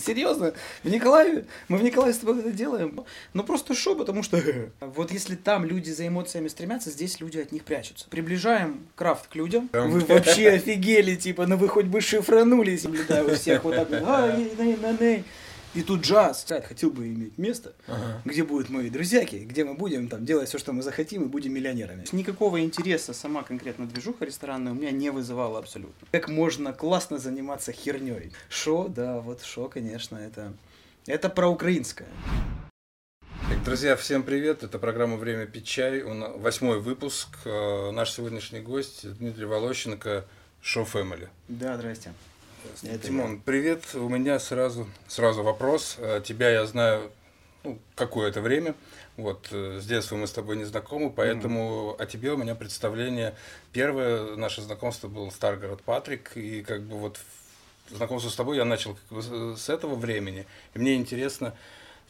Серьезно, в Николаеве, мы в Николаеве с тобой это делаем, ну просто шо, потому что вот если там люди за эмоциями стремятся, здесь люди от них прячутся. Приближаем крафт к людям, вы вообще офигели, типа, ну вы хоть бы шифранулись, да, у всех вот так вот, и тут джаз. Хотел бы иметь место, ага. где будут мои друзьяки, где мы будем там делать все, что мы захотим, и будем миллионерами. Никакого интереса сама конкретно движуха ресторанная у меня не вызывала абсолютно. Как можно классно заниматься херней? Шо, да, вот шо, конечно, это, это про украинское. друзья, всем привет. Это программа «Время пить чай». Восьмой выпуск. Э, наш сегодняшний гость Дмитрий Волощенко, Шоу Family. Да, здрасте. Это Тимон, привет. У меня сразу, сразу вопрос. Э, тебя я знаю ну, какое-то время. Вот, э, с детства мы с тобой не знакомы, поэтому mm-hmm. о тебе у меня представление. Первое наше знакомство был Старгород Патрик, и как бы вот знакомство с тобой я начал с этого времени. И мне интересно,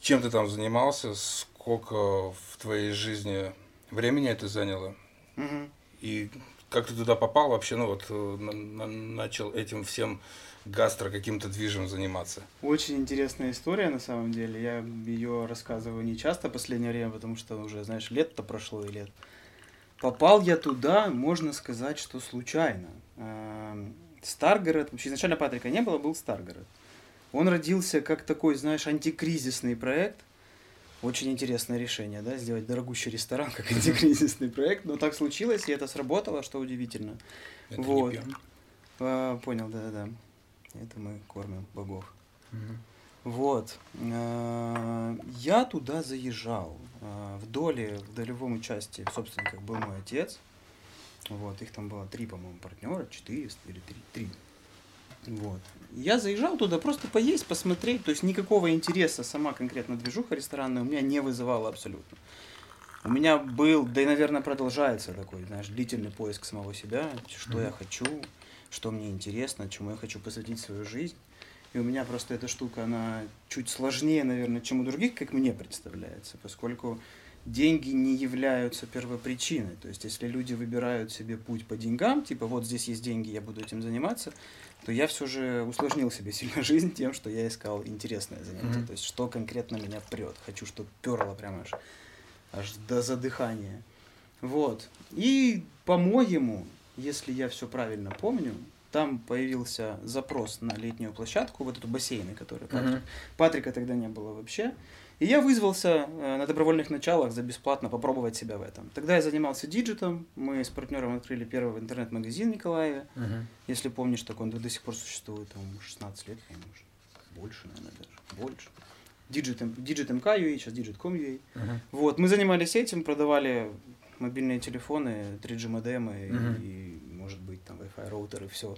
чем ты там занимался, сколько в твоей жизни времени это заняло, mm-hmm. и как ты туда попал вообще, ну вот э, начал этим всем гастро каким-то движем заниматься? Очень интересная история на самом деле. Я ее рассказываю не часто в последнее время, потому что уже, знаешь, лет-то прошло и лет. Попал я туда, можно сказать, что случайно. Эм, Старгород, вообще изначально Патрика не было, был Старгород. Он родился как такой, знаешь, антикризисный проект – очень интересное решение, да, сделать дорогущий ресторан как антикризисный проект, но так случилось, и это сработало, что удивительно. Это вот. А, понял, да-да-да. Это мы кормим богов. Угу. Вот. А, я туда заезжал. А, в доле, в долевом участии, собственно, как был мой отец. Вот, их там было три, по-моему, партнера, четыре или три. три. Вот. Я заезжал туда просто поесть, посмотреть, то есть никакого интереса сама конкретно движуха ресторанная у меня не вызывала абсолютно. У меня был, да и, наверное, продолжается такой, знаешь, длительный поиск самого себя, что mm-hmm. я хочу, что мне интересно, чему я хочу посвятить свою жизнь. И у меня просто эта штука, она чуть сложнее, наверное, чем у других, как мне представляется, поскольку деньги не являются первопричиной. То есть, если люди выбирают себе путь по деньгам, типа вот здесь есть деньги, я буду этим заниматься, то я все же усложнил себе сильно жизнь тем, что я искал интересное занятие. Mm-hmm. То есть, что конкретно меня прет. Хочу, чтобы перло прямо аж, аж до задыхания. Вот. И, по-моему, если я все правильно помню, там появился запрос на летнюю площадку, вот эту бассейны, которые Патрик. Mm-hmm. Патрика тогда не было вообще. И я вызвался э, на добровольных началах за бесплатно попробовать себя в этом. Тогда я занимался Digit ом, мы с партнером открыли первый интернет-магазин в Николаеве. Uh-huh. Если помнишь, так он до сих пор существует, там 16 лет, по-моему, больше, наверное, даже, больше. Digit, Digit MK.ua, сейчас Digit.com.ua. Uh-huh. Вот, мы занимались этим, продавали мобильные телефоны, 3G модемы uh-huh. и, может быть, там Wi-Fi роутеры, все.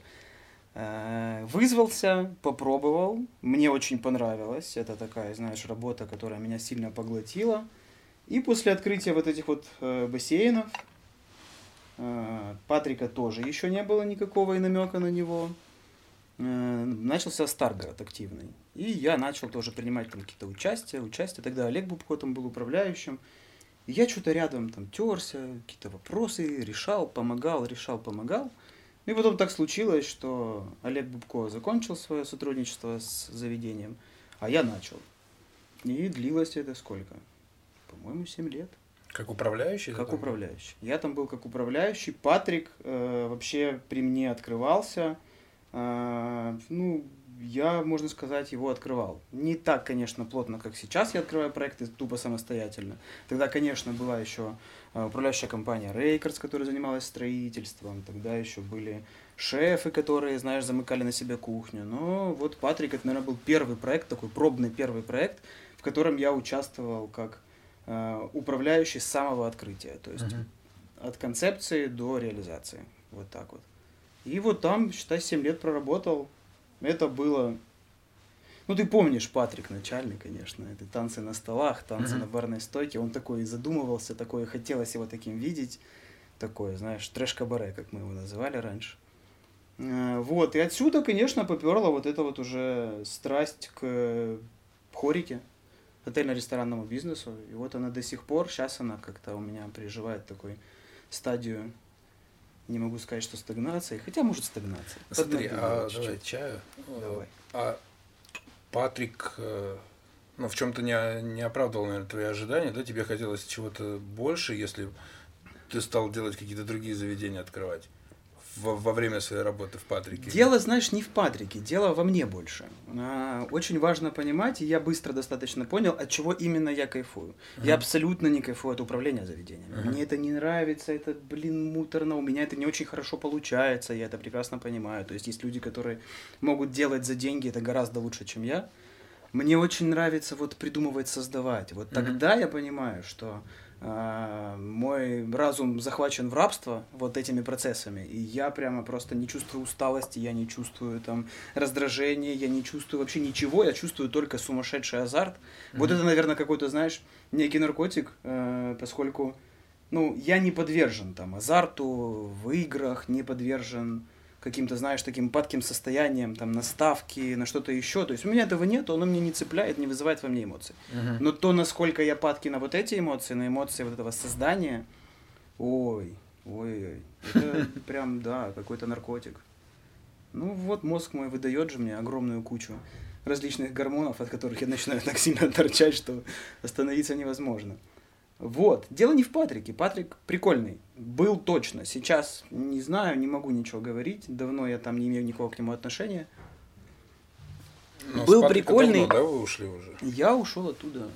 Э, вызвался, попробовал, мне очень понравилось. Это такая, знаешь, работа, которая меня сильно поглотила. И после открытия вот этих вот э, бассейнов, э, Патрика тоже еще не было никакого и намека на него. Начался Старгород активный. И я начал тоже принимать там какие-то участия, участия. Тогда Олег Бубко там был управляющим. И я что-то рядом там терся, какие-то вопросы решал, помогал, решал, помогал. И потом так случилось, что Олег Бубко закончил свое сотрудничество с заведением, а я начал. И длилось это сколько? По-моему, 7 лет. Как управляющий? Как управляющий. Я там был как управляющий. Патрик э, вообще при мне открывался. Э, ну, я, можно сказать, его открывал. Не так, конечно, плотно, как сейчас я открываю проекты тупо самостоятельно. Тогда, конечно, была еще а, управляющая компания Рейкерс, которая занималась строительством. Тогда еще были шефы, которые, знаешь, замыкали на себе кухню. Но вот Патрик, это, наверное, был первый проект, такой пробный первый проект, в котором я участвовал как э, управляющий с самого открытия. То есть uh-huh. от концепции до реализации. Вот так вот. И вот там, считай, 7 лет проработал. Это было ну, ты помнишь, Патрик начальник, конечно, это танцы на столах, танцы mm-hmm. на барной стойке. Он такой задумывался, такое хотелось его таким видеть. Такое, знаешь, трэш-кабаре, как мы его называли раньше. Э, вот, и отсюда, конечно, поперла вот эта вот уже страсть к хорике, отельно-ресторанному бизнесу. И вот она до сих пор, сейчас она как-то у меня переживает такой стадию, не могу сказать, что стагнация, хотя может стагнация. Смотри, а чуть-чуть. давай чаю. Давай. А Патрик, э, ну, в чем-то не, не оправдывал, наверное, твои ожидания, да? Тебе хотелось чего-то больше, если ты стал делать какие-то другие заведения открывать? Во, во время своей работы в Патрике? Дело, знаешь, не в Патрике, дело во мне больше. А, очень важно понимать, и я быстро достаточно понял, от чего именно я кайфую. Uh-huh. Я абсолютно не кайфую от управления заведением. Uh-huh. Мне это не нравится, это, блин, муторно, у меня это не очень хорошо получается, я это прекрасно понимаю. То есть есть люди, которые могут делать за деньги это гораздо лучше, чем я. Мне очень нравится вот придумывать, создавать. Вот uh-huh. тогда я понимаю, что мой разум захвачен в рабство вот этими процессами, и я прямо просто не чувствую усталости, я не чувствую там раздражения, я не чувствую вообще ничего, я чувствую только сумасшедший азарт. Mm-hmm. Вот это, наверное, какой-то, знаешь, некий наркотик, э, поскольку, ну, я не подвержен там азарту в играх, не подвержен каким-то, знаешь, таким падким состоянием, там, на ставки, на что-то еще. То есть у меня этого нет, оно мне не цепляет, не вызывает во мне эмоций. Uh-huh. Но то, насколько я падки на вот эти эмоции, на эмоции вот этого создания, ой, ой, ой, это прям, да, какой-то наркотик. Ну вот мозг мой выдает же мне огромную кучу различных гормонов, от которых я начинаю так сильно торчать, что остановиться невозможно. Вот. Дело не в Патрике. Патрик прикольный. Был точно. Сейчас не знаю, не могу ничего говорить. Давно я там не имею никакого к нему отношения. Но был прикольный. Давно, да, вы ушли уже? Я ушел оттуда.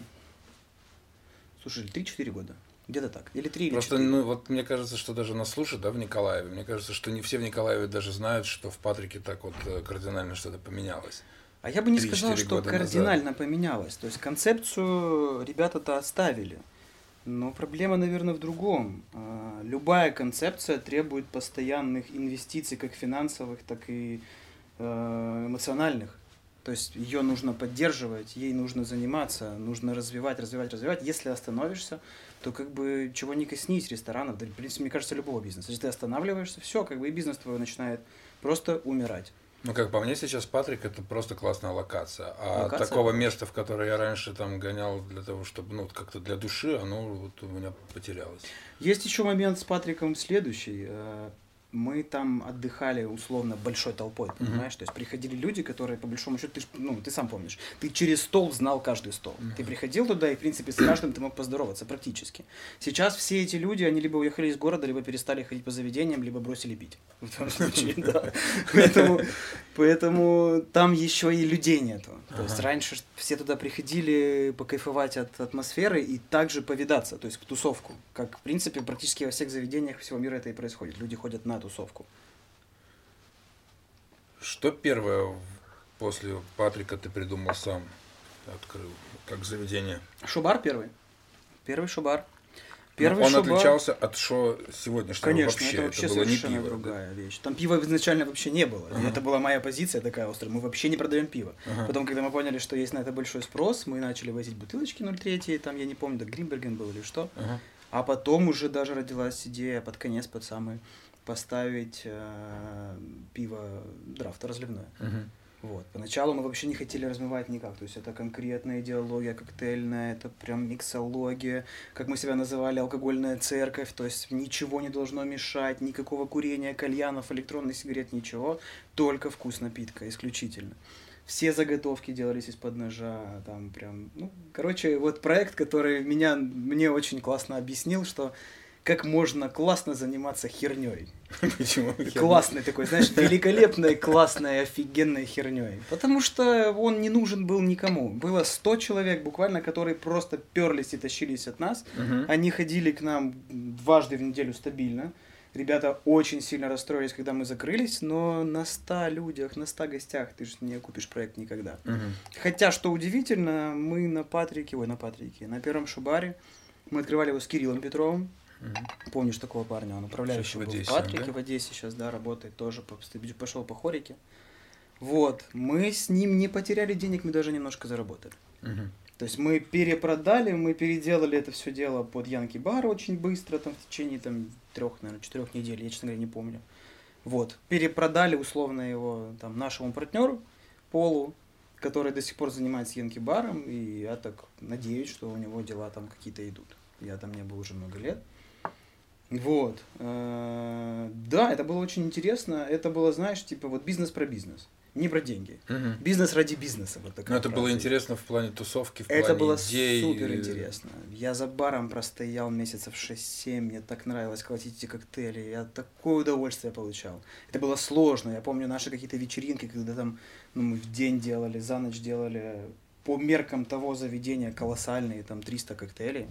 Слушай, 3-4 года. Где-то так. Или 3 Просто, или 4. ну, вот мне кажется, что даже нас слушают, да, в Николаеве. Мне кажется, что не все в Николаеве даже знают, что в Патрике так вот э, кардинально что-то поменялось. А я бы не сказал, что кардинально назад. поменялось. То есть концепцию ребята-то оставили. Но проблема, наверное, в другом. А, любая концепция требует постоянных инвестиций, как финансовых, так и э, эмоциональных. То есть ее нужно поддерживать, ей нужно заниматься, нужно развивать, развивать, развивать. Если остановишься, то как бы чего не коснись ресторанов, да, в принципе, мне кажется, любого бизнеса. Если ты останавливаешься, все, как бы и бизнес твой начинает просто умирать. Ну, как по мне, сейчас Патрик это просто классная локация. А локация такого места, в которое я раньше там гонял для того, чтобы, ну, как-то для души, оно вот у меня потерялось. Есть еще момент с Патриком следующий. Мы там отдыхали условно большой толпой, понимаешь? Uh-huh. То есть приходили люди, которые по большому счету, ты, ну, ты сам помнишь, ты через стол знал каждый стол. Uh-huh. Ты приходил туда и, в принципе, с каждым ты мог поздороваться практически. Сейчас все эти люди, они либо уехали из города, либо перестали ходить по заведениям, либо бросили пить. В том случае, да. Поэтому, поэтому там еще и людей нету. То есть раньше все туда приходили покайфовать от атмосферы и также повидаться, то есть в тусовку. Как, в принципе, практически во всех заведениях всего мира это и происходит. Люди ходят на тусовку. Что первое после Патрика ты придумал сам? Открыл, как заведение? Шубар первый. Первый шубар. Первый он шуба... отличался от шо сегодняшнего Конечно, вообще. это вообще это было совершенно не пиво, другая да? вещь. Там пива изначально вообще не было. Ага. Это была моя позиция такая острая. Мы вообще не продаем пиво. Ага. Потом, когда мы поняли, что есть на это большой спрос, мы начали возить бутылочки 0,3, там, я не помню, да Гринберген был или что. Ага. А потом уже даже родилась идея под конец, под самый, поставить э, пиво драфта разливное. Ага. Вот. Поначалу мы вообще не хотели размывать никак. То есть это конкретная идеология коктейльная, это прям миксология, как мы себя называли, алкогольная церковь. То есть ничего не должно мешать, никакого курения, кальянов, электронных сигарет, ничего. Только вкус напитка, исключительно. Все заготовки делались из-под ножа, там прям, ну, короче, вот проект, который меня, мне очень классно объяснил, что как можно классно заниматься херней. Почему? Классной такой, знаешь, великолепной, классной, офигенной херней. Потому что он не нужен был никому. Было 100 человек буквально, которые просто перлись и тащились от нас. Угу. Они ходили к нам дважды в неделю стабильно. Ребята очень сильно расстроились, когда мы закрылись, но на 100 людях, на 100 гостях ты же не окупишь проект никогда. Угу. Хотя, что удивительно, мы на Патрике, ой, на Патрике, на первом Шубаре, мы открывали его с Кириллом Петровым, Угу. Помнишь такого парня? Он управляющий в, Одессе, в Патрике, да? в Одессе сейчас, да, работает тоже, пошел по хорике. Вот, мы с ним не потеряли денег, мы даже немножко заработали. Угу. То есть мы перепродали, мы переделали это все дело под Янки Бар очень быстро, там в течение там трех, наверное, четырех недель, я, честно говоря, не помню. Вот, перепродали условно его там нашему партнеру Полу, который до сих пор занимается Янки Баром, и я так надеюсь, что у него дела там какие-то идут. Я там не был уже много лет. Вот. Э, да, это было очень интересно. Это было, знаешь, типа вот бизнес про бизнес. не про деньги. Мгм. Бизнес ради бизнеса. Вот такая Ну, это было фраза. интересно в плане тусовки, в Это плане было идей. супер интересно. Я за баром простоял месяцев 6-7, мне так нравилось колотить эти коктейли, я такое удовольствие получал. Это было сложно, я помню наши какие-то вечеринки, когда там ну, мы в день делали, за ночь делали, по меркам того заведения колоссальные, там 300 коктейлей,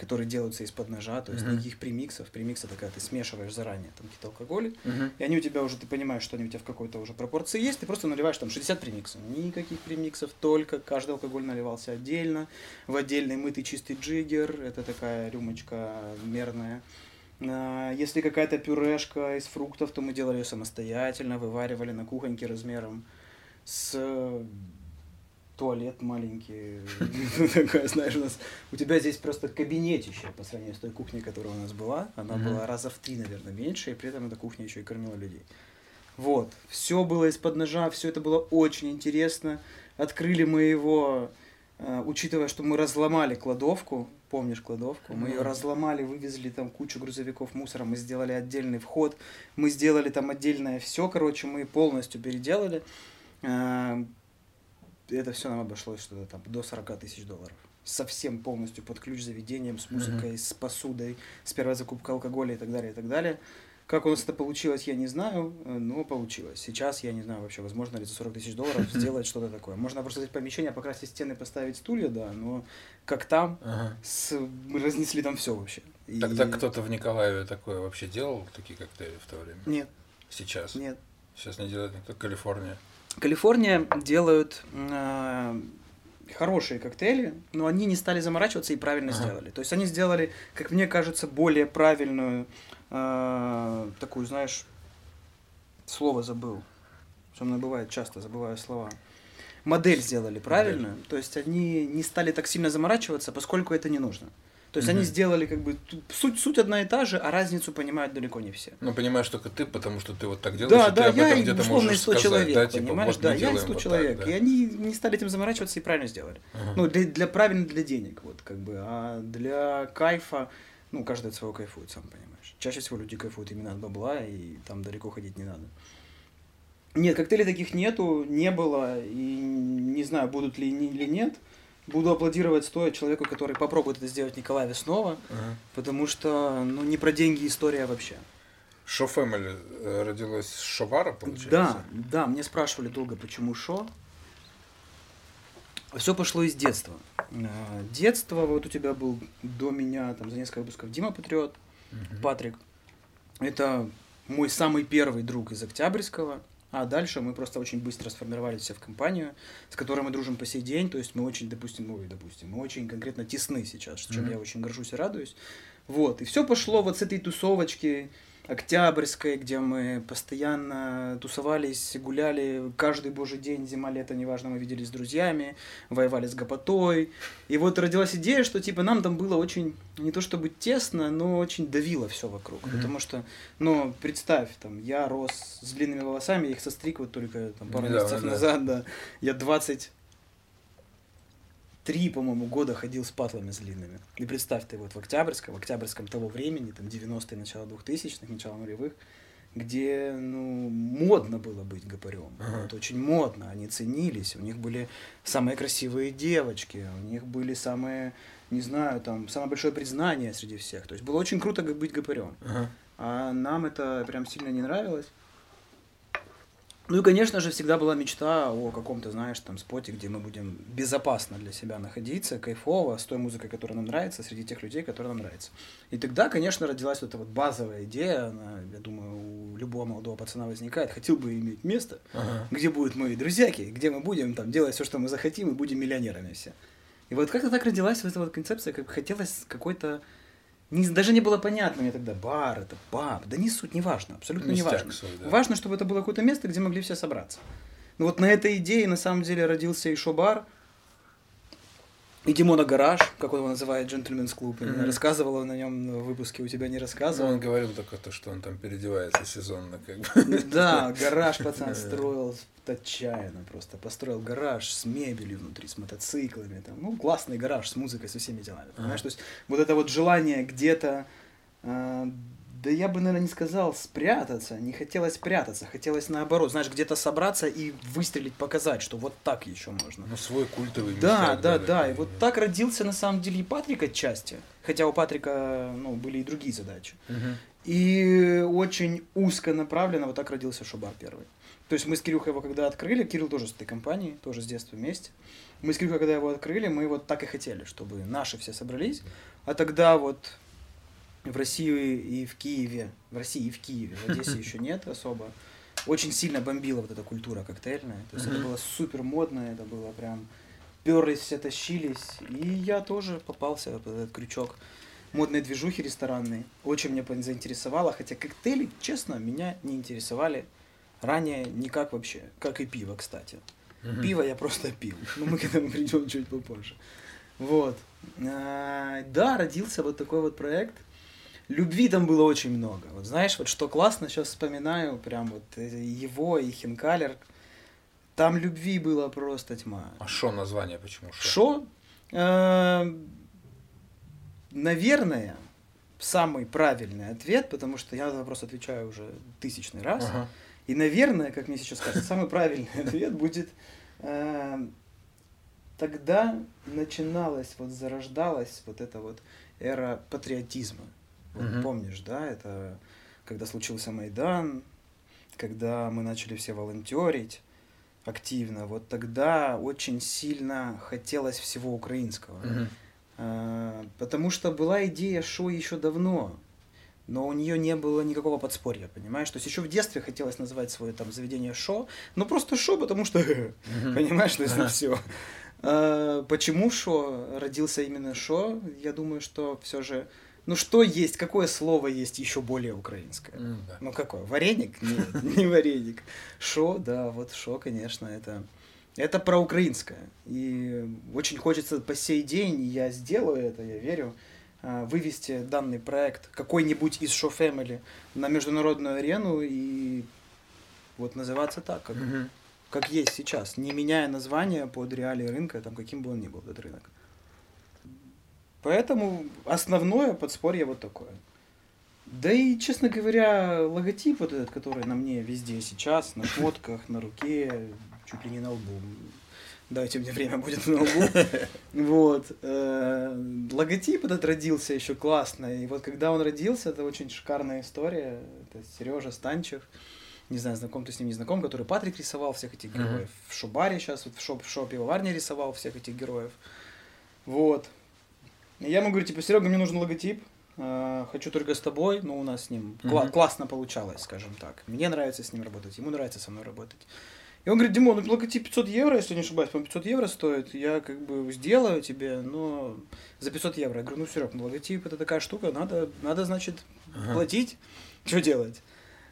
которые делаются из-под ножа, то есть Мгм. никаких премиксов. Премикс это когда ты смешиваешь заранее там какие-то алкоголи, Мгм. и они у тебя уже, ты понимаешь, что они у тебя в какой-то уже пропорции есть, ты просто наливаешь там 60 премиксов. Никаких премиксов, только каждый алкоголь наливался отдельно, в отдельный мытый чистый джиггер, это такая рюмочка мерная. А, Если какая-то пюрешка из фруктов, то мы делали ее самостоятельно, вываривали на кухоньке размером с туалет маленький. Такая, знаешь, у нас... У тебя здесь просто кабинетище по сравнению с той кухней, которая у нас была. Она была раза в три, наверное, меньше, и при этом эта кухня еще и кормила людей. Вот. Все было из-под ножа, все это было очень интересно. Открыли мы его, э, учитывая, что мы разломали кладовку, помнишь кладовку? Мы ее разломали, вывезли там кучу грузовиков мусора, мы сделали отдельный вход, мы сделали там отдельное все, короче, мы полностью переделали. Это все нам обошлось что-то там до 40 тысяч долларов. Совсем полностью под ключ заведением, с музыкой, с посудой, с первой закупкой алкоголя и так далее, и так далее. Как у нас это получилось, я не знаю, э, но получилось. Сейчас я не знаю вообще, возможно ли за 40 тысяч долларов сделать что-то такое. Можно просто взять помещение, покрасить стены, поставить стулья, да, но как там, Ага. с... мы разнесли там все вообще. И- Тогда кто-то в Николаеве такое вообще делал, такие коктейли в то время? Нет, Сейчас? нет. Сейчас не делает никто, Калифорния. Калифорния делают э, хорошие коктейли, но они не стали заморачиваться и правильно Ага. сделали. То есть они сделали, как мне кажется, более правильную э, такую, знаешь, слово забыл. Со мной бывает часто, забываю слова. Модель сделали правильно, то есть они не стали так сильно заморачиваться, поскольку это не нужно. То есть они Мгм. сделали как бы суть, суть одна и та же, а разницу понимают далеко не все. Ну, понимаешь только ты, потому что ты вот так делаешь, Да, и ты да, об я этом где-то можешь 100 сказать, человек, да, типа, понимаешь, вот да, я 100 вот так, человек, да. и они не стали этим заморачиваться и правильно сделали. Ага. Ну, для, для правильно для денег, вот, как бы, а для кайфа, ну, каждый от своего кайфует, сам понимаешь. Чаще всего люди кайфуют именно от бабла, и там далеко ходить не надо. Нет, коктейлей таких нету, не было, и не знаю, будут ли или нет. Буду аплодировать стоя человеку, который попробует это сделать в Николаеве снова, Ага. потому что, ну, не про деньги история вообще. Шо Фэмили э, родилась с Шовара, получается? Да, да, мне спрашивали долго, почему шо. Все пошло из детства. Э, Детство, вот у тебя был до меня, там, за несколько выпусков Дима Патриот, Мгм. Патрик. Это мой самый первый друг из Октябрьского. А дальше мы просто очень быстро сформировались все в компанию, с которой мы дружим по сей день. То есть мы очень, допустим, ой, допустим, мы очень конкретно тесны сейчас, чем Мгм. я очень горжусь и радуюсь. Вот. И все пошло вот с этой тусовочки Октябрьской, где мы постоянно тусовались, гуляли каждый божий день, зима, лето, неважно, мы виделись с друзьями, воевали с гопотой. И вот родилась идея, что типа нам там было очень, не то чтобы тесно, но очень давило все вокруг. Мгм. Потому что, ну, представь, там, я рос с длинными волосами, я их состриг вот только там, пару Недавно, месяцев да. назад, да. Я 20 три, по-моему, года ходил с патлами с длинными. И представь, ты вот в Октябрьском, в Октябрьском того времени, там 90-е, начало 2000-х, начало нулевых, где, ну, модно было быть гопарем. Ага. Вот очень модно, они ценились, у них были самые красивые девочки, у них были самые, не знаю, там, самое большое признание среди всех. То есть было очень круто быть гопарем. Ага. А нам это прям сильно не нравилось. Ну и, конечно же, всегда была мечта о каком-то, знаешь, там споте, где мы будем безопасно для себя находиться, кайфово, с той музыкой, которая нам нравится, среди тех людей, которые нам нравятся. И тогда, конечно, родилась вот эта вот базовая идея, она, я думаю, у любого молодого пацана возникает, хотел бы иметь место, Ага. где будут мои друзьяки, где мы будем там делать все, что мы захотим, и будем миллионерами все. И вот как-то так родилась вот эта вот концепция, как хотелось какой-то... Не, даже не было понятно мне тогда, бар это, паб, да не суть, не важно, абсолютно не важно. свой, да. Важно, чтобы это было какое-то место, где могли все собраться. Ну вот на этой идее на самом деле родился и шо-бар, и Димона Гараж, как он его называет, джентльменс клуб. Мгм. Рассказывала на нем в выпуске, у тебя не Ну, рассказывал. он говорил только то, что он там переодевается сезонно, как бы. Да, гараж пацан строил отчаянно просто. Построил гараж с мебелью внутри, с мотоциклами. Там. Ну, классный гараж с музыкой, со всеми делами. Понимаешь? То есть вот это вот желание где-то э, да я бы, наверное, не сказал спрятаться, не хотелось прятаться, хотелось наоборот, знаешь, где-то собраться и выстрелить, показать, что вот так еще можно. Ну, свой культовый Да, да, да, и вот так родился на самом деле и Патрик отчасти, хотя у Патрика, ну, были и другие задачи. И очень узко направленно вот так родился Шубар первый. То есть мы с Кирюхой его когда открыли, Кирилл тоже с этой компанией, тоже с детства вместе. Мы с Кирюхой, когда его открыли, мы вот так и хотели, чтобы наши все собрались. А тогда вот в России и в Киеве, в России и в Киеве, в Одессе еще нет особо, очень сильно бомбила вот эта культура коктейльная. То есть это было супер модно, это было прям перлись, все тащились. И я тоже попался под этот крючок модной движухи ресторанной. Очень меня заинтересовало, хотя коктейли, честно, меня не интересовали ранее никак вообще, как и пиво, кстати. Пиво я просто пил. Но мы к этому придем чуть попозже. Вот. А, да, родился вот такой вот проект. Любви там было очень много. Вот знаешь, вот что классно, сейчас вспоминаю, прям вот его и Хинкалер. Там любви было просто тьма. А шо название почему? Шо? шо? А, наверное, самый правильный ответ, потому что я на этот вопрос отвечаю уже тысячный раз. Ага. И, наверное, как мне сейчас кажется, самый правильный ответ будет э, тогда начиналась, вот зарождалась вот эта вот эра патриотизма. Вот угу. помнишь, да, это когда случился Майдан, когда мы начали все волонтерить активно, вот тогда очень сильно хотелось всего украинского. Угу. А, потому что была идея шоу еще давно, но у нее не было никакого подспорья, понимаешь? То есть еще в детстве хотелось назвать свое там заведение шо, но просто шо, потому что, понимаешь, то есть все. А, почему шо родился именно шо? Я думаю, что все же ну что есть, какое слово есть еще более украинское? Mm, да. Ну какое? Вареник? Нет, не вареник. Шо, да, вот шо, конечно, это это про украинское. И очень хочется по сей день, я сделаю это, я верю, а, вывести данный проект какой-нибудь из Show Family на международную арену и вот называться так, как, угу. как есть сейчас, не меняя название под реалии рынка, там, каким бы он ни был этот рынок. Поэтому основное подспорье вот такое. Да и, честно говоря, логотип вот этот, который на мне везде сейчас, на фотках, на руке, чуть ли не на лбу. Дайте мне время будет на лбу. Вот. Э, логотип этот родился еще классно. И вот когда он родился, это очень шикарная история. Это Сережа Станчев. Не знаю, знаком ты с ним, не знаком, который Патрик рисовал всех этих героев. В Шубаре сейчас, в шоп, в шопе Варня рисовал всех этих героев. Вот. Я ему говорю, типа, Серега, мне нужен логотип. Э, хочу только с тобой, но у нас с ним кла- классно получалось, скажем так. Мне нравится с ним работать, ему нравится со мной работать. И он говорит, Димон, ну логотип 500 евро, если не ошибаюсь, по 500 евро стоит, я как бы сделаю тебе, но за 500 евро. Я говорю, ну, Серег, ну, логотип это такая штука, надо, надо значит, ага. платить, что делать?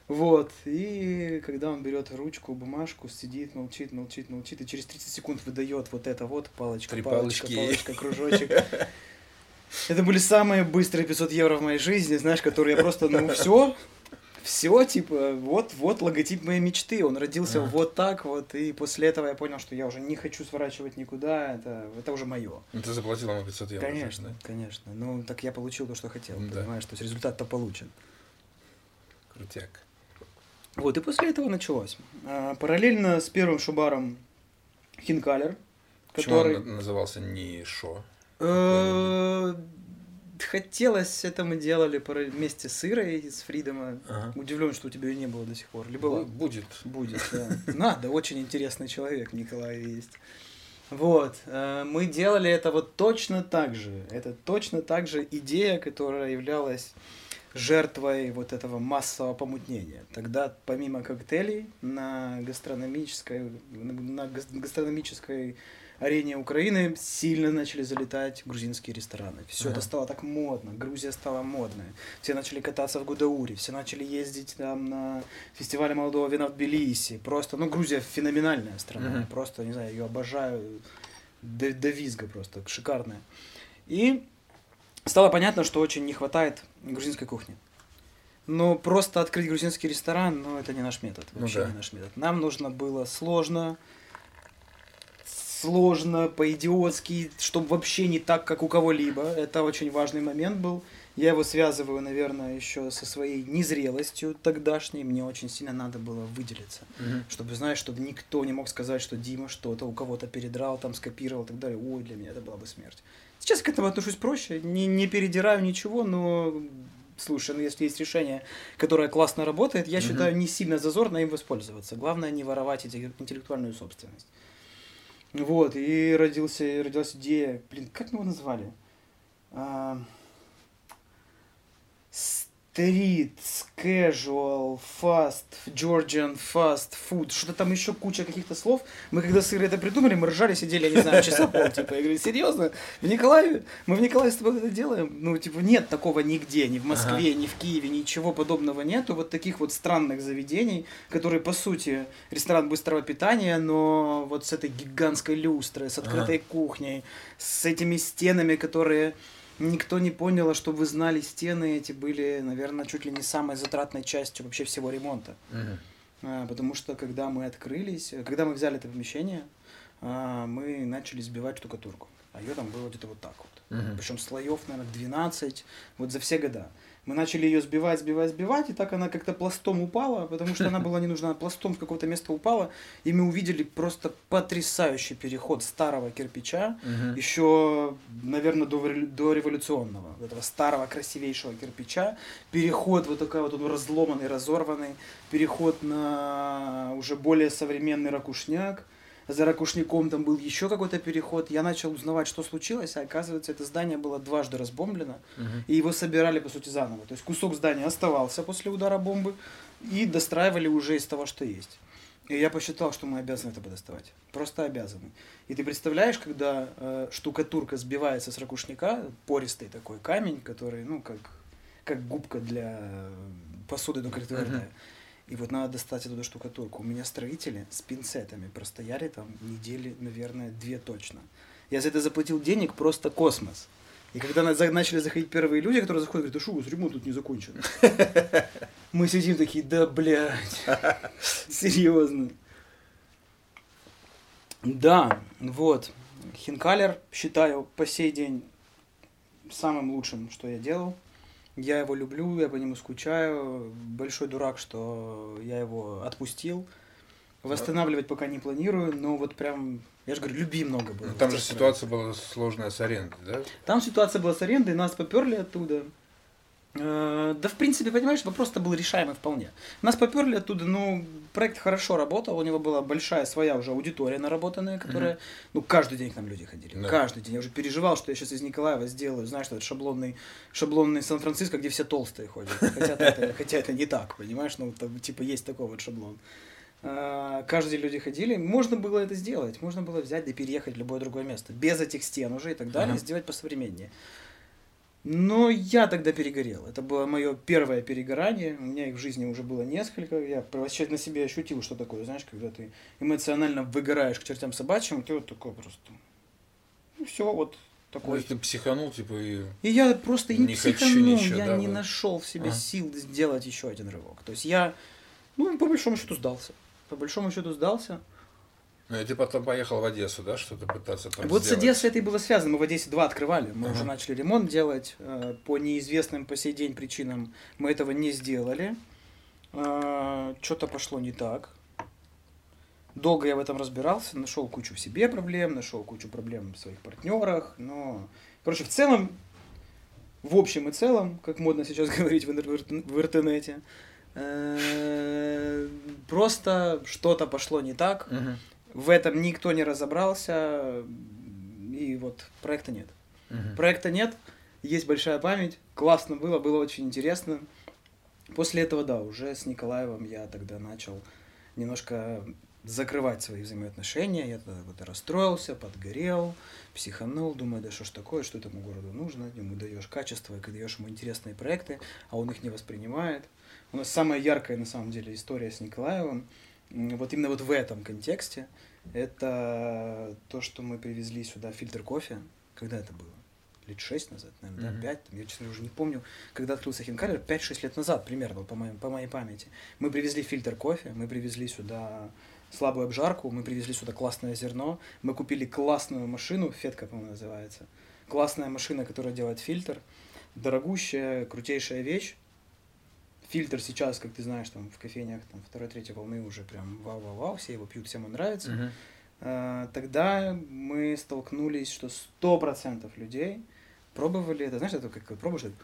Вот, и когда он берет ручку, бумажку, сидит, молчит, молчит, молчит, и через 30 секунд выдает вот это вот, палочка, Три палочка, палочки. палочка, кружочек. Это были самые быстрые 500 евро в моей жизни, знаешь, которые я просто, ну, все, все, типа, вот, вот логотип моей мечты, он родился а. вот так вот, и после этого я понял, что я уже не хочу сворачивать никуда, это, это уже мое. Ну, ты заплатил ему 500 евро. Конечно, да? конечно, ну, так я получил то, что хотел, да. понимаешь, то есть результат-то получен. Крутяк. Вот, и после этого началось. А, параллельно с первым шубаром Хинкалер, который... Почему он назывался не Шо? Э, хотелось, это мы делали вместе с Ирой из Фридома. Ага. Удивлен, что у тебя ее не было до сих пор. Или была? Будет. Будет, да. Надо, очень интересный человек Николай есть. Вот, э, мы делали это вот точно так же. Это точно так же идея, которая являлась жертвой вот этого массового помутнения. Тогда помимо коктейлей на гастрономической, на гастрономической арене Украины сильно начали залетать грузинские рестораны. Все ага. это стало так модно, Грузия стала модной. Все начали кататься в Гудауре, все начали ездить там на фестивале молодого вина в Тбилиси. Просто, ну, Грузия феноменальная страна. Ага. Просто, не знаю, ее обожаю до, до визга просто, шикарная. И стало понятно, что очень не хватает грузинской кухни. Но просто открыть грузинский ресторан, ну, это не наш метод. Ну вообще ну, да. не наш метод. Нам нужно было сложно, сложно, по-идиотски, чтобы вообще не так, как у кого-либо. Это очень важный момент был. Я его связываю, наверное, еще со своей незрелостью тогдашней. Мне очень сильно надо было выделиться. Мгм. Чтобы, знаешь, чтобы никто не мог сказать, что Дима что-то у кого-то передрал, там скопировал и так далее. Ой, для меня это была бы смерть. Сейчас к этому отношусь проще. Не, не передираю ничего, но слушай, ну если есть решение, которое классно работает, я Мгм. считаю не сильно зазорно им воспользоваться. Главное не воровать интеллектуальную собственность. Вот, и родился, родилась идея, блин, как мы его назвали? А, Стрит, casual, fast, Georgian, fast food, что-то там еще куча каких-то слов. Мы когда с Ирой это придумали, мы ржали, сидели, я не знаю, часа пол, типа, я говорю, серьезно? В Николаеве? Мы в Николаеве с тобой это делаем? Ну, типа, нет такого нигде, ни в Москве, ни в Киеве, ничего подобного нету. Вот таких вот странных заведений, которые, по сути, ресторан быстрого питания, но вот с этой гигантской люстрой, с открытой кухней, с этими стенами, которые никто не понял, а чтобы вы знали, стены эти были, наверное, чуть ли не самой затратной частью вообще всего ремонта. А, Потому что когда мы открылись, когда мы взяли это помещение, а, мы начали сбивать штукатурку. А ее там было где-то вот так вот. Причем слоев, наверное, 12, вот за все года. Мы начали ее сбивать, сбивать, сбивать, и так она как-то пластом упала, потому что она была не нужна, пластом в какое-то место упала, и мы увидели просто потрясающий переход старого кирпича, Мгм. еще, наверное, до, до революционного, этого старого красивейшего кирпича, переход вот такой вот он разломанный, разорванный, переход на уже более современный ракушняк, за ракушняком там был еще какой-то переход, я начал узнавать, что случилось, а оказывается, это здание было дважды разбомблено, Мгм. и его собирали, по сути, заново. То есть кусок здания оставался после удара бомбы, и достраивали уже из того, что есть. И я посчитал, что мы обязаны это подоставать. Просто обязаны. И ты представляешь, когда э, штукатурка сбивается с ракушника, пористый такой камень, который, ну, как, как губка для посуды, только твердая. И вот надо достать эту штукатурку. У меня строители с пинцетами простояли там недели, наверное, две точно. Я за это заплатил денег просто космос. И когда начали заходить первые люди, которые заходят, говорят, да что, у вас ремонт тут не закончен. Мы сидим такие, да, блядь, серьезно. Да, вот. Хинкалер считаю по сей день самым лучшим, что я делал. Я его люблю, я по нему скучаю. Большой дурак, что я его отпустил. Восстанавливать пока не планирую, но вот прям, я же говорю, люби много было. Ну, Там же ситуация была сложная с арендой, да? там ситуация была с арендой, нас поперли оттуда. Э, Да, в принципе, понимаешь, вопрос-то был решаемый вполне. Нас поперли оттуда, ну, проект хорошо работал, у него была большая своя уже аудитория наработанная, которая, ну, каждый день к нам люди ходили, Да. каждый день. Я уже переживал, что я сейчас из Николаева сделаю, знаешь, этот шаблонный, шаблонный Сан-Франциско, где все толстые ходят. Хотя это, хотя это не так, понимаешь, ну, там, типа, есть такой вот шаблон. А, Каждый день люди ходили, можно было это сделать, можно было взять да переехать в любое другое место, без этих стен уже и так далее, Ага. сделать посовременнее. Но я тогда перегорел. Это было мое первое перегорание. У меня их в жизни уже было несколько. Я вообще на себе ощутил, что такое, знаешь, когда ты эмоционально выгораешь к чертям собачьим, ты вот такой просто. Ну все, вот То такой. есть ты психанул, типа, и... И я просто не, Не психанул, ничего, я да, не вот. нашел в себе Ага. сил сделать еще один рывок. То есть я, ну, по большому счету сдался. По большому счету сдался. Ну, и ты потом поехал в Одессу, да, что-то пытаться там вот с сделать? Одессой это и было связано. Мы в Одессе два открывали. Мы Ага. уже начали ремонт делать. Э, По неизвестным по сей день причинам мы этого не сделали. Что-то пошло не так. Долго я в этом разбирался, нашел кучу в себе проблем, нашел кучу проблем в своих партнерах, но, короче, в целом, в общем и целом, как модно сейчас говорить в, интер- в интернете, э, просто что-то пошло не так, Мгм. В этом никто не разобрался, и вот проекта нет. Мгм. Проекта нет, есть большая память, классно было, было очень интересно. После этого, да, уже с Николаевым я тогда начал немножко закрывать свои взаимоотношения. Я тогда вот расстроился, подгорел, психанул, думаю, да что ж такое, что этому городу нужно. Ему даешь качество, и даешь ему интересные проекты, а он их не воспринимает. У нас самая яркая, на самом деле, история с Николаевым, вот именно вот в этом контексте, это то, что мы привезли сюда фильтр кофе. Когда это было? Лет шесть назад, наверное, Мгм. да, пять, я, честно, уже не помню, когда открылся Хинкалер, 5-6 лет назад примерно, по, моей, по моей памяти. Мы привезли фильтр кофе, мы привезли сюда слабую обжарку, мы привезли сюда классное зерно, мы купили классную машину, Фетка, по-моему, называется, классная машина, которая делает фильтр, дорогущая, крутейшая вещь. Фильтр сейчас, как ты знаешь, там в кофейнях там второй, третьей волны уже прям вау-вау-вау, все его пьют, всем он нравится. А, Тогда мы столкнулись, что сто процентов людей пробовали это, знаешь, это как пробуешь, это,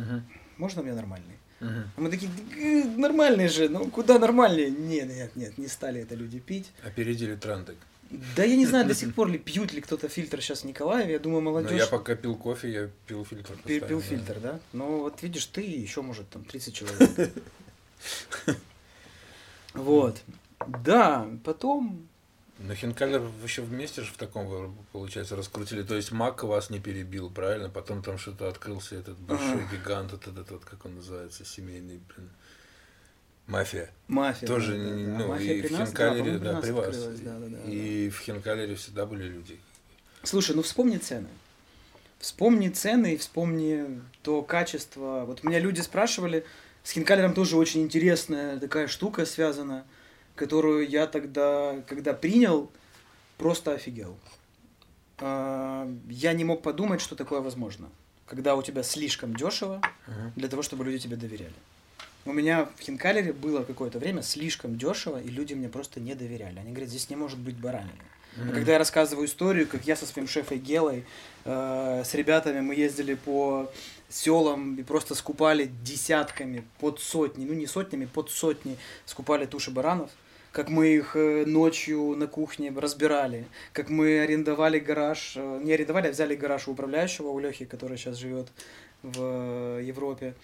Мгм. можно у меня нормальный? Мгм. А мы такие, «Э, нормальный же, ну куда нормальнее? Нет, нет, нет, не стали это люди пить. Опередили тренды. Да я не знаю до сих пор ли пьют ли кто-то фильтр сейчас в Николаеве, я думаю, Но молодежь я пока пил кофе, я пил фильтр. пи- постоянно, пил да. фильтр, да? Ну вот видишь, ты еще, может, там 30 человек. Вот. Да, потом Но Хинкалер вы еще вместе же в таком, получается, раскрутили. То есть Мак вас не перебил, правильно? Потом там что-то открылся этот большой гигант, этот вот, как он называется, семейный, блин. Мафия. мафия. Тоже, да, да, да. ну, Мафия и в Хинкалере, да, при вас. да, да, да, да. И в Хинкалере всегда были люди. Слушай, ну вспомни цены. Вспомни цены и вспомни то качество. Вот меня люди спрашивали, с Хинкалером тоже очень интересная такая штука связана, которую я тогда, когда принял, просто офигел. А, Я не мог подумать, что такое возможно. Когда у тебя слишком дешево для того, чтобы люди тебе доверяли. У меня в Хинкалере было какое-то время слишком дешево, и люди мне просто не доверяли. Они говорят, здесь не может быть баранины. А Мгм. когда я рассказываю историю, как я со своим шефой Гелой, э, с ребятами мы ездили по селам и просто скупали десятками, под сотни, ну не сотнями, под сотни скупали туши баранов, как мы их э, ночью на кухне разбирали, как мы арендовали гараж, э, не арендовали, а взяли гараж у управляющего, у Лехи, который сейчас живет в э, Европе.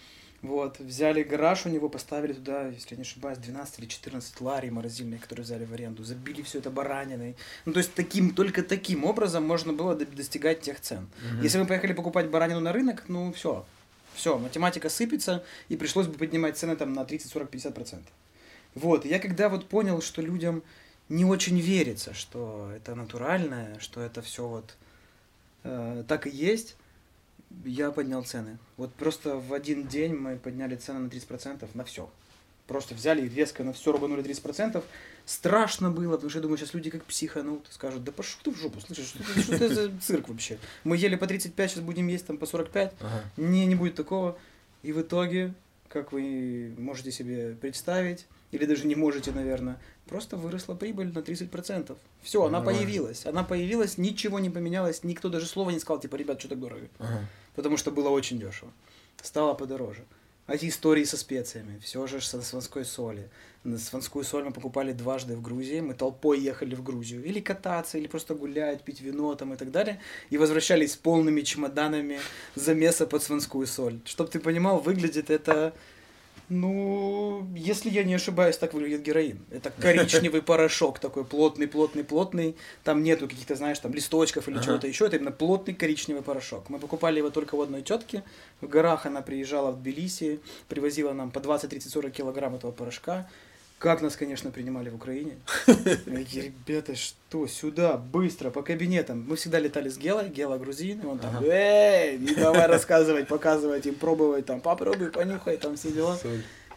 Вот, взяли гараж у него, поставили туда, если я не ошибаюсь, 12 или 14 ларей морозильных, которые взяли в аренду, забили все это бараниной. Ну, то есть таким, только таким образом можно было до- достигать тех цен. Мгм. Если мы поехали покупать баранину на рынок, ну, все, все, математика сыпется, и пришлось бы поднимать цены там на 30, 40, 50 процентов. Вот, я когда вот понял, что людям не очень верится, что это натуральное, что это все вот э, так и есть, я поднял цены. Вот просто в один день мы подняли цены на 30% на все. Просто взяли и резко на все рубанули 30%. Страшно было, потому что я думаю, сейчас люди как психанут, скажут, да пошел ты в жопу, слышишь, что, это- что это за цирк вообще? Мы ели по 35, сейчас будем есть там по 45. Ага. Не, не будет такого. И в итоге, как вы можете себе представить, или даже не можете, наверное, просто выросла прибыль на 30%. Все, она Нормально. появилась. Она появилась, ничего не поменялось, никто даже слова не сказал, типа, ребят, что так дорого? Ага. Потому что было очень дешево. Стало подороже. А эти истории со специями, все же со сванской соли. Сванскую соль мы покупали дважды в Грузии, мы толпой ехали в Грузию. Или кататься, или просто гулять, пить вино там и так далее. И возвращались с полными чемоданами замеса под сванскую соль. Чтоб ты понимал, выглядит это... Ну, если я не ошибаюсь, так выглядит героин. Это коричневый порошок такой плотный, плотный, плотный. Там нету каких-то, знаешь, там листочков или Ага. чего-то еще. Это именно плотный коричневый порошок. Мы покупали его только у одной тетки. В горах она приезжала в Тбилиси, привозила нам по 20, 30, 40 килограмм этого порошка. Как нас, конечно, принимали в Украине. Ребята, что, сюда, быстро, по кабинетам. Мы всегда летали с Гелой, Гела грузин, и он там, эй, не давай рассказывать, показывать им, пробовать, там, попробуй, понюхай, там все дела.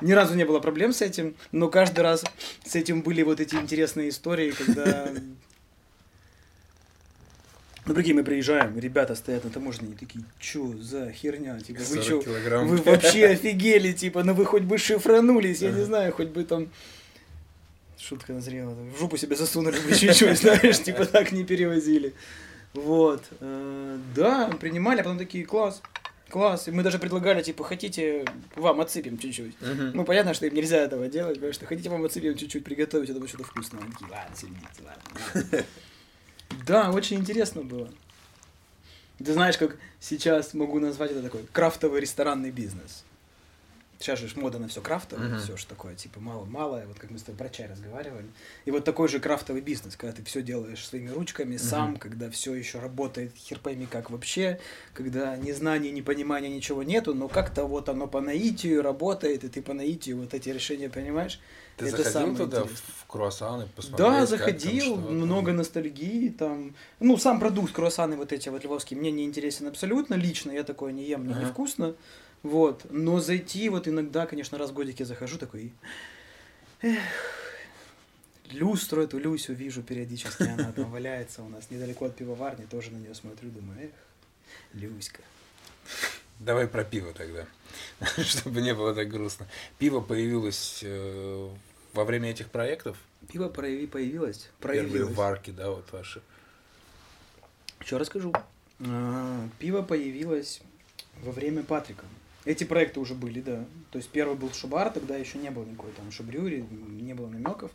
Ни разу не было проблем с этим, но каждый раз с этим были вот эти интересные истории, когда... Ну, прикинь, мы приезжаем, ребята стоят на таможне, и такие, чё за херня, типа, вы 40 чё, килограмм. вы вообще офигели, типа, ну вы хоть бы шифранулись, я не знаю, хоть бы там... Шутка назрела, в жопу себе засунули бы чуть-чуть, знаешь, типа так не перевозили. Вот. э, Да, принимали, а потом такие, класс, класс. И мы даже предлагали, типа, хотите, вам отсыпем чуть-чуть. Ну, понятно, что им нельзя этого делать, потому что хотите вам отсыпем чуть-чуть приготовить, я думаю, что-то вкусное. Они такие, ладно, сидите, ладно. Да, очень интересно было. Ты знаешь, как сейчас могу назвать это такой крафтовый ресторанный бизнес. Сейчас же мода на все крафтовое, Мгм. все же такое, типа мало-малое, вот как мы с тобой про чай разговаривали. И вот такой же крафтовый бизнес, когда ты все делаешь своими ручками, сам, когда все еще работает хер пойми как вообще, когда ни знаний, ни понимания, ничего нету, но как-то вот оно по наитию работает, и ты по наитию вот эти решения принимаешь. Ты Это заходил самое туда, интересное. в круассаны, посмотреть? Да, заходил, там? много ностальгии, там, ну, сам продукт, круассаны вот эти вот львовские, мне не интересен абсолютно, лично я такое не ем, мне Ага. невкусно, вот, но зайти вот иногда, конечно, раз в годике захожу такой, эх, люстру эту Люсю вижу периодически, она там валяется у нас недалеко от пивоварни, тоже на нее смотрю, думаю, эх, Люська. Давай про пиво тогда, чтобы не было так грустно. Пиво появилось э, во время этих проектов? Пиво прояви, появилось. Проявилось. Первые варки, да, вот ваши. Что расскажу? А, пиво появилось во время Патрика. Эти проекты уже были, да. То есть первый был Шубар, тогда еще не было никакой там Шубрюри, не было намеков.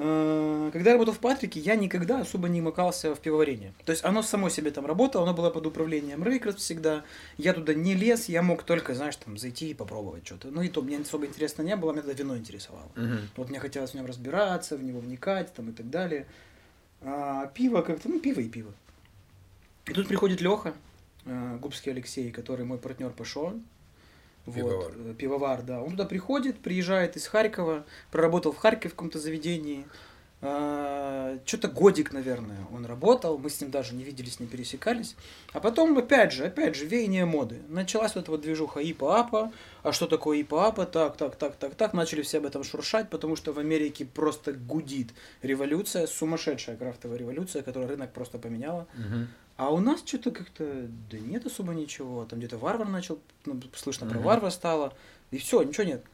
А, когда я работал в Патрике, я никогда особо не макался в пивоварение. То есть оно само себе там работало, оно было под управлением Рейкерс всегда. Я туда не лез, я мог только, знаешь, там зайти и попробовать что-то. Ну и то мне особо интересно не было, мне тогда вино интересовало. Uh-huh. Вот мне хотелось в нем разбираться, в него вникать там и так далее. А пиво как-то, ну пиво и пиво. И тут приходит Леха, э, Губский Алексей, который мой партнер по шоу. Пивовар. Вот, пивовар, да. Он туда приходит, приезжает из Харькова, проработал в Харькове в каком-то заведении. А, что-то годик, наверное, он работал, мы с ним даже не виделись, не пересекались. А потом, опять же, опять же, веяние моды. Началась вот эта вот движуха ИПАПа, а что такое ИПАПа, так, так, так, так, так. Начали все об этом шуршать, потому что в Америке просто гудит революция, сумасшедшая крафтовая революция, которая рынок просто поменяла. Угу. А у нас что-то как-то, да нет особо ничего. Там где-то варвар начал, ну, слышно mm-hmm. про варвар стало. И все, ничего нет.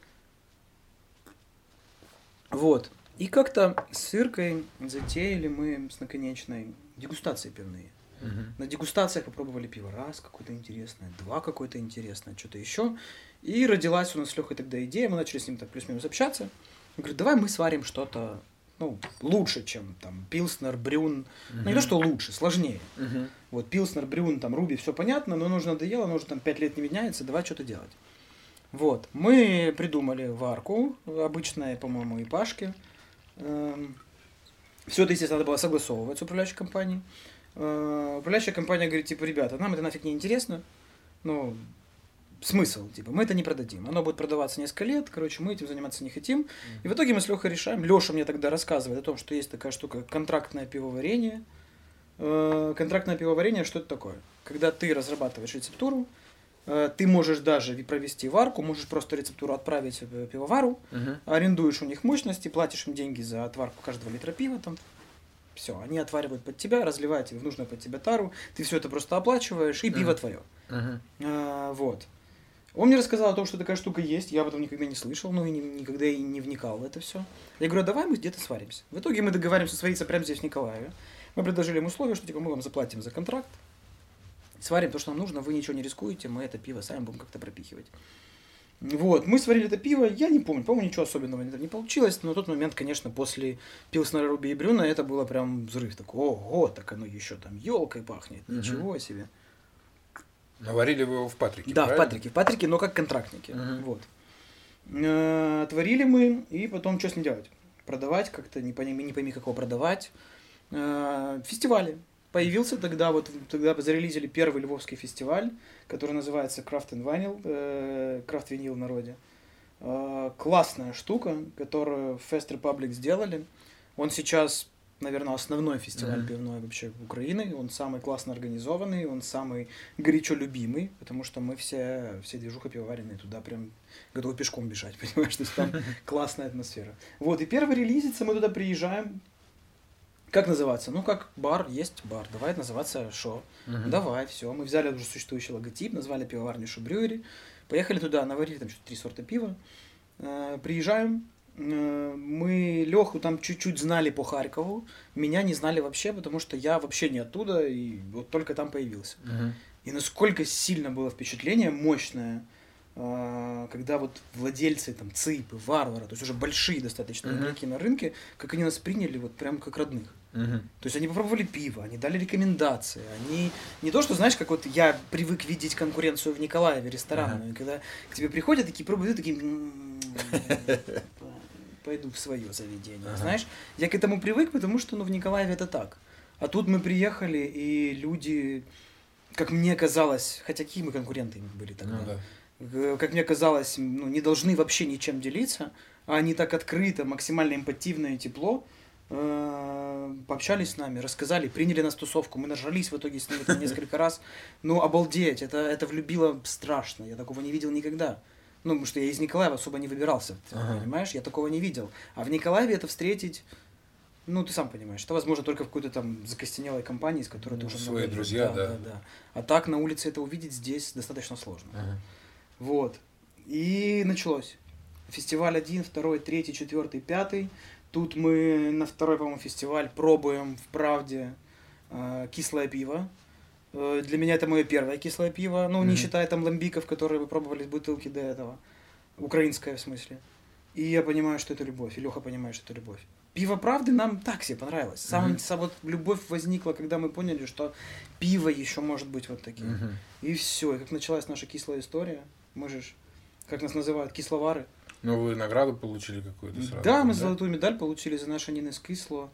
Вот. И как-то с Иркой затеяли мы с наконечной дегустации пивные. Uh-huh. На дегустациях попробовали пиво раз какое-то интересное, два какое-то интересное, что-то еще. И родилась у нас с Лехой тогда идея, мы начали с ним так плюс-минус общаться. Он говорит, давай мы сварим что-то ну, лучше, чем там Пилснер, Брюн. Uh-huh. Ну, не то, что лучше, сложнее. Uh-huh. Вот Пилснер, Брюн, там Руби, все понятно, но нужно надоело, нужно там пять лет не меняется, давай что-то делать. Вот, мы придумали варку, обычная, по-моему, и Пашки. Эм, все это, естественно, надо было согласовывать с управляющей компанией. Э, управляющая компания говорит, типа, ребята, нам это нафиг не интересно, ну, смысл, типа, мы это не продадим. Оно будет продаваться несколько лет, короче, мы этим заниматься не хотим. И в итоге мы с Лехой решаем. Леша мне тогда рассказывает о том, что есть такая штука контрактное пивоварение. Э, контрактное пивоварение, что это такое? Когда ты разрабатываешь рецептуру, э, ты можешь даже провести варку, можешь просто рецептуру отправить пивовару, uh-huh. арендуешь у них мощности, платишь им деньги за отварку каждого литра пива, там, все, они отваривают под тебя, разливают в нужную под тебя тару, ты все это просто оплачиваешь, и uh-huh. пиво твое. Uh-huh. А, вот. Он мне рассказал о том, что такая штука есть, я об этом никогда не слышал, ну и не, никогда и не вникал в это все. Я говорю, «А давай мы где-то сваримся. В итоге мы договариваемся свариться прямо здесь в Николаеве. Мы предложили им условия, что типа мы вам заплатим за контракт, сварим то, что нам нужно, вы ничего не рискуете, мы это пиво сами будем как-то пропихивать. Вот, мы сварили это пиво, я не помню, по-моему, ничего особенного не получилось, но в тот момент, конечно, после Пилснера, Руби и Брюна это было прям взрыв такой, ого, так оно еще там елкой пахнет, ничего себе. Наварили вы его в Патрике, Да, правильно? в Патрике, в Патрике, но как контрактники, угу. вот. Э, отварили мы, и потом что с ним делать? Продавать как-то, не пойми, не пойми, как его продавать. Э, фестивали. Появился тогда, вот тогда зарелизили первый львовский фестиваль, который называется Craft and Vinyl, э, Craft Vinyl в народе. Э, классная штука, которую Fest Republic сделали. Он сейчас, наверное, основной фестиваль mm-hmm. пивной вообще Украины. Он самый классно организованный, он самый горячо любимый, потому что мы все, все движуха пивоваренные туда прям готовы пешком бежать, понимаешь? То есть там классная атмосфера. Вот, и первый релизится, мы туда приезжаем, как называться? Ну, как бар, есть бар. Давай называться шо. Угу. Давай, все. Мы взяли уже существующий логотип, назвали пивоварню Шо Брюери. Поехали туда, наварили там что-то три сорта пива. Э, приезжаем. Э, мы Леху там чуть-чуть знали по Харькову. Меня не знали вообще, потому что я вообще не оттуда и вот только там появился. Угу. И насколько сильно было впечатление, мощное а, когда вот владельцы там ЦИПы, Варвара, то есть уже большие достаточно uh-huh. игроки на рынке, как они нас приняли вот прям как родных. Uh-huh. То есть они попробовали пиво, они дали рекомендации, они не то, что знаешь, как вот я привык видеть конкуренцию в Николаеве ресторанную, uh-huh. когда к тебе приходят такие пробуют, такие пойду в свое заведение, uh-huh. знаешь, я к этому привык, потому что ну в Николаеве это так, а тут мы приехали и люди, как мне казалось, хотя какие мы конкуренты были тогда. Uh-huh как мне казалось, ну, не должны вообще ничем делиться, а они так открыто, максимально эмпативно и тепло э, пообщались с нами, рассказали, приняли нас тусовку, мы нажались в итоге с ними несколько раз. Ну, обалдеть, это, это влюбило страшно, я такого не видел никогда. Ну, потому что я из Николаева особо не выбирался, ага. понимаешь, я такого не видел. А в Николаеве это встретить, Ну, ты сам понимаешь, это возможно только в какой-то там закостенелой компании, с которой ну, ты уже свои много друзья, да. да, да. А так на улице это увидеть здесь достаточно сложно. Ага. Вот. И началось. Фестиваль один, второй, третий, четвертый, пятый. Тут мы на второй, по-моему, фестиваль пробуем в правде э, кислое пиво. Э, для меня это мое первое кислое пиво. Ну, не Мгм. считая там ламбиков, которые вы пробовали из бутылки до этого. Украинское в смысле. И я понимаю, что это любовь. И Леха понимает, что это любовь. Пиво правды нам так себе понравилось. Сам, Мгм. сам вот любовь возникла, когда мы поняли, что пиво еще может быть вот таким. Мгм. И все. И как началась наша кислая история, мы же, как нас называют, кисловары. Ну, вы награду получили какую-то сразу? да, мы золотую медаль получили за наше Нинес Кисло.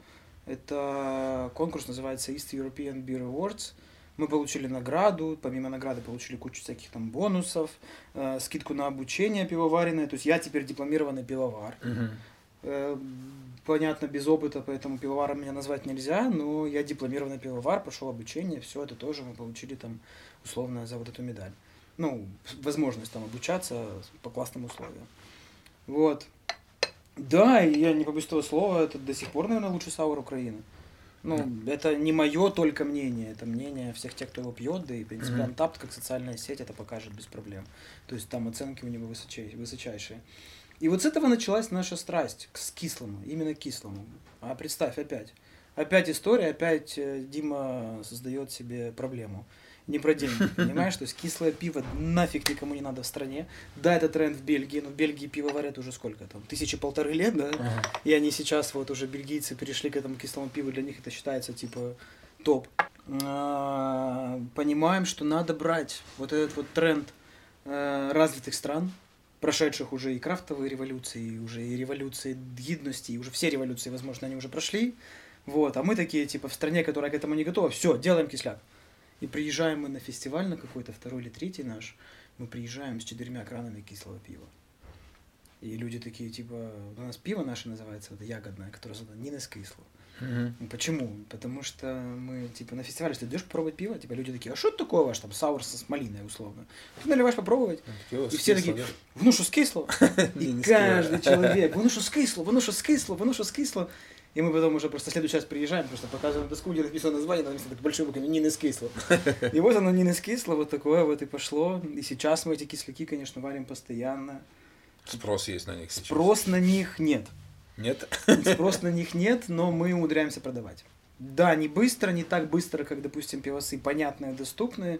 Это конкурс называется East European Beer Awards. Мы получили награду, помимо награды получили кучу всяких там бонусов, э, скидку на обучение пивоваренное. То есть я теперь дипломированный пивовар. Мгм. Э, понятно, без опыта, поэтому пивоваром меня назвать нельзя, но я дипломированный пивовар, пошел обучение, все это тоже мы получили там условно за вот эту медаль. Ну, возможность там обучаться по классным условиям. Вот. Да, я не побоюсь этого слова, это до сих пор, наверное, лучший саур Украины. Ну, это не мое только мнение, это мнение всех тех, кто его пьет, да и, в принципе, Мгм. Untappd, как социальная сеть, это покажет без проблем. То есть там оценки у него высочай- высочайшие. И вот с этого началась наша страсть к с кислому, именно кислому. А представь, опять. Опять история, опять э, Дима создает себе проблему. Не про деньги, понимаешь? То есть кислое пиво нафиг никому не надо в стране. Да, это тренд в Бельгии, но в Бельгии пиво варят уже сколько там? Тысячи полторы лет, да? Ага. И они сейчас, вот уже бельгийцы перешли к этому кислому пиву, для них это считается типа топ. А, Понимаем, что надо брать вот этот вот тренд э, развитых стран, прошедших уже и крафтовые революции, и уже и революции гидности, и уже все революции, возможно, они уже прошли. Вот, а мы такие, типа, в стране, которая к этому не готова, все, делаем кисляк. И приезжаем мы на фестиваль, на какой-то второй или третий наш, мы приезжаем с четырьмя кранами кислого пива. И люди такие, типа, у нас пиво наше называется, вот, ягодное, которое создано не из кисло. Ну, Почему? Потому что мы, типа, на фестивале, если ты идешь попробовать пиво, типа, люди такие, а что это такое ваш, там, саур со малиной, условно? Ты наливаешь попробовать, Пиво и все такие, що скисло? Не, И каждый человек, воно що скисло, воно що скисло, воно що скисло. И мы потом уже просто следующий раз приезжаем, просто показываем доску, где написано название, там написано так большой буквой, не скисло. И вот оно не скисло, вот такое вот и пошло. И сейчас мы эти кисляки, конечно, варим постоянно. Спрос есть на них сейчас. Спрос на них нет. Нет? Спрос на них нет, но мы умудряемся продавать. Да, не быстро, не так быстро, как, допустим, пивосы понятные, доступные,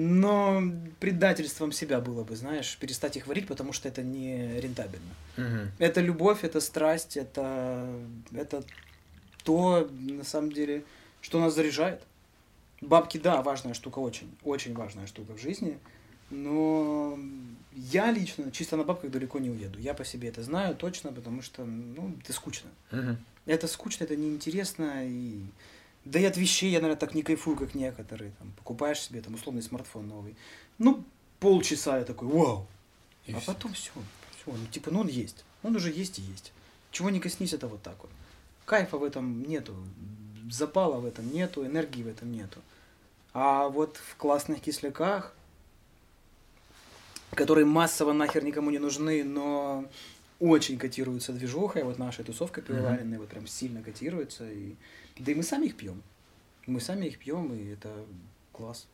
но предательством себя было бы, знаешь, перестать их варить, потому что это не рентабельно. Мгм. Это любовь, это страсть, это, это то, на самом деле, что нас заряжает. Бабки, да, важная штука, очень, очень важная штука в жизни, но я лично чисто на бабках далеко не уеду. Я по себе это знаю точно, потому что, ну, это скучно. Мгм. Это скучно, это неинтересно, и... Да и от вещей я, наверное, так не кайфую, как некоторые. Там, покупаешь себе там условный смартфон новый. Ну, полчаса я такой, вау. И а всё. потом все. все. Ну, типа, ну он есть. Он уже есть и есть. Чего не коснись, это вот так вот. Кайфа в этом нету. Запала в этом нету, энергии в этом нету. А вот в классных кисляках, которые массово нахер никому не нужны, но очень котируются движухой, вот наша тусовка пивоваренная вот прям сильно котируется. И... Да и мы сами их пьем. Мы сами их пьем, и это класс.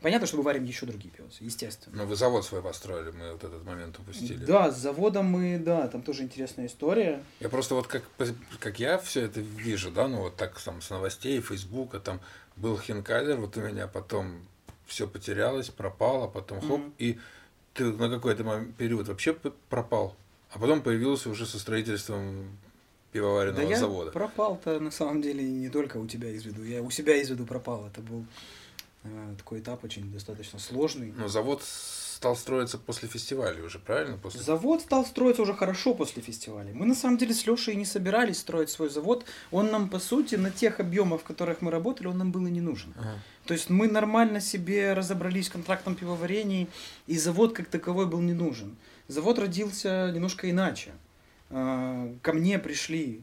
Понятно, что мы варим еще другие пивосы, естественно. Ну, вы завод свой построили, мы вот этот момент упустили. Да, с заводом мы, да, там тоже интересная история. Я просто вот как, как я все это вижу, да, ну вот так там с новостей, Фейсбука, там был Хинкалер, вот у меня потом все потерялось, пропало, потом хоп, Мгм. и ты на какой-то момент, период вообще пропал, а потом появился уже со строительством пивоваренного да я завода. пропал-то на самом деле не только у тебя из виду, я у себя из виду пропал. Это был э, такой этап очень достаточно сложный. Но завод стал строиться после фестиваля уже, правильно? После... Завод стал строиться уже хорошо после фестиваля. Мы на самом деле с Лешей не собирались строить свой завод. Он нам, по сути, на тех объемах, в которых мы работали, он нам был и не нужен. Ага. То есть мы нормально себе разобрались с контрактом пивоварений, и завод как таковой был не нужен. Завод родился немножко иначе. А, Ко мне пришли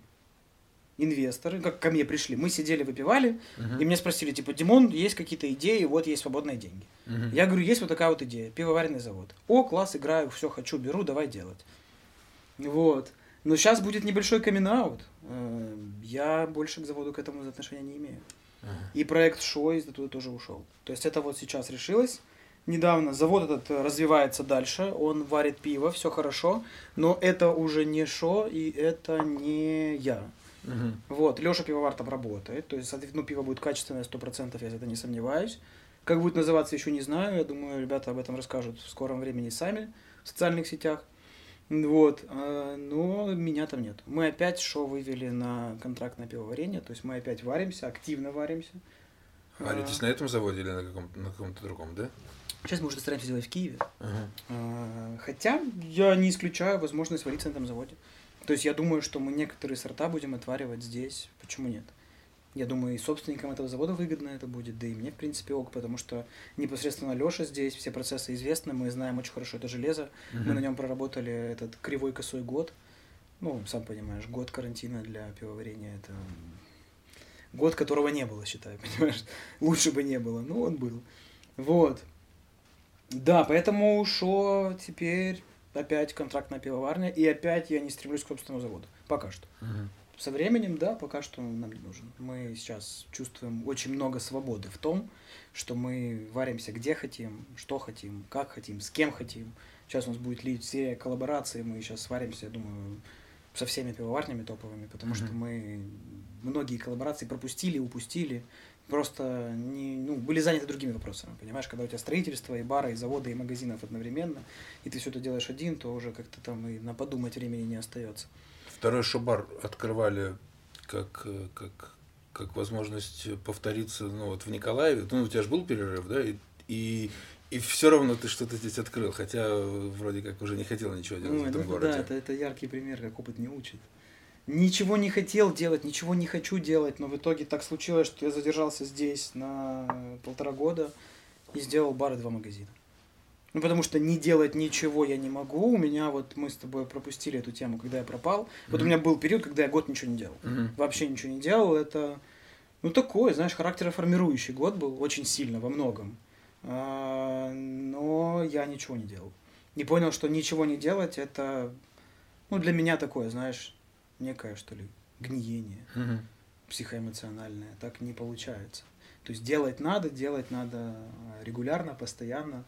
инвесторы, как ко мне пришли, мы сидели, выпивали, Мгм. и меня спросили, типа, Димон, есть какие-то идеи, вот есть свободные деньги. Мгм. Я говорю, есть вот такая вот идея, пивоваренный завод. О, класс, играю, все хочу, беру, давай делать. Вот. Но сейчас будет небольшой камин -аут. Э, Я больше к заводу к этому отношения не имею. Ага. И проект Шойс оттуда тоже ушел. То есть это вот сейчас решилось. Недавно завод этот э, развивается дальше, он варит пиво, все хорошо, но это уже не Шо и это не я. Мгм. Вот, Леша Пивовар там работает, то есть, ну, пиво будет качественное 100%, я за это не сомневаюсь. Как будет называться, еще не знаю, я думаю, ребята об этом расскажут в скором времени сами в социальных сетях. Вот, а, но меня там нет. Мы опять шоу вывели на контрактное пивоварение, то есть мы опять варимся, активно варимся. Варитесь на этом заводе или на каком-то, на каком-то другом, да? Сейчас мы уже стараемся сделать в Киеве. Ага. А, Хотя я не исключаю возможность вариться на этом заводе. То есть я думаю, что мы некоторые сорта будем отваривать здесь. Почему нет? Я думаю, и собственникам этого завода выгодно это будет, да и мне, в принципе, ок, потому что непосредственно Леша здесь, все процессы известны, мы знаем очень хорошо это железо, мы Мгм. на нем проработали этот кривой косой год. Ну, сам понимаешь, год карантина для пивоварения это год, которого не было, считай, понимаешь? Лучше бы не было, но он был. Вот. Да, поэтому ушло теперь опять контрактная пивоварня, и опять я не стремлюсь к собственному заводу. Пока что. Мгм. Со временем, да, пока что нам не нужен. Мы сейчас чувствуем очень много свободы в том, что мы варимся где хотим, что хотим, как хотим, с кем хотим. Сейчас у нас будет лить серия коллабораций, мы сейчас сваримся, я думаю, со всеми пивоварнями топовыми, потому что Мгм. мы многие коллаборации пропустили, упустили, просто не, ну, были заняты другими вопросами, понимаешь, когда у тебя строительство и бара, и завода, и магазинов одновременно, и ты все это делаешь один, то уже как-то там и на подумать времени не остается. Второй шобар открывали как, как, как возможность повториться ну, вот в Николаеве. Ну, у тебя же был перерыв, да? И, и, и все равно ты что-то здесь открыл, хотя вроде как уже не хотел ничего делать Ой, в этом ну городе. Да, это, это яркий пример, как опыт не учит. Ничего не хотел делать, ничего не хочу делать, но в итоге так случилось, что я задержался здесь на полтора года и сделал бар и два магазина. Ну, потому что не делать ничего я не могу. У меня вот мы с тобой пропустили эту тему, когда я пропал. Вот у меня был период, когда я год ничего не делал. Мгм. Вообще ничего не делал. Это, ну, такой, знаешь, характероформирующий год был очень сильно во многом. А, Но я ничего не делал. Не понял, что ничего не делать, это, ну, для меня такое, знаешь, некое, что ли, гниение Мгм. психоэмоциональное. Так не получается. То есть делать надо, делать надо регулярно, постоянно.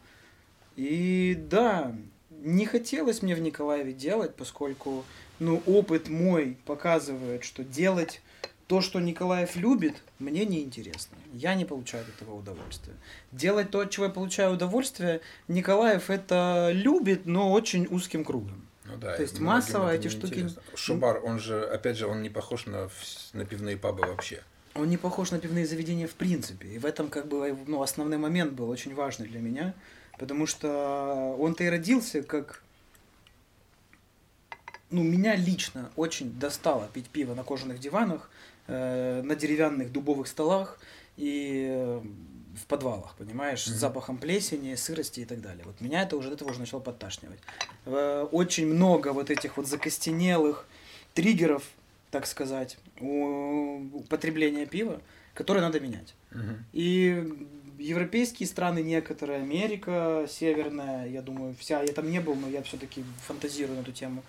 И да, не хотелось мне в Николаеве делать, поскольку, ну, опыт мой показывает, что делать то, что Николаев любит, мне неинтересно. Я не получаю от этого удовольствия. Делать то, от чего я получаю удовольствие, Николаев это любит, но очень узким кругом. Ну да, То есть массово эти штуки- неинтересно. Шобар, он же, опять же, он не похож на, на пивные пабы вообще. Он не похож на пивные заведения в принципе. И в этом как бы ну, основной момент был очень важный для меня. Потому что он-то и родился как... Ну, меня лично очень достало пить пиво на кожаных диванах, э, на деревянных дубовых столах и в подвалах, понимаешь, с Мгм. запахом плесени, сырости и так далее. Вот меня это уже от этого уже начало подташнивать. Э, очень много вот этих вот закостенелых триггеров, так сказать, у употребления пива, которые надо менять. Мгм. И европейские страны, некоторые, Америка северная, я думаю, вся, я там не был, но я все-таки фантазирую на эту тему,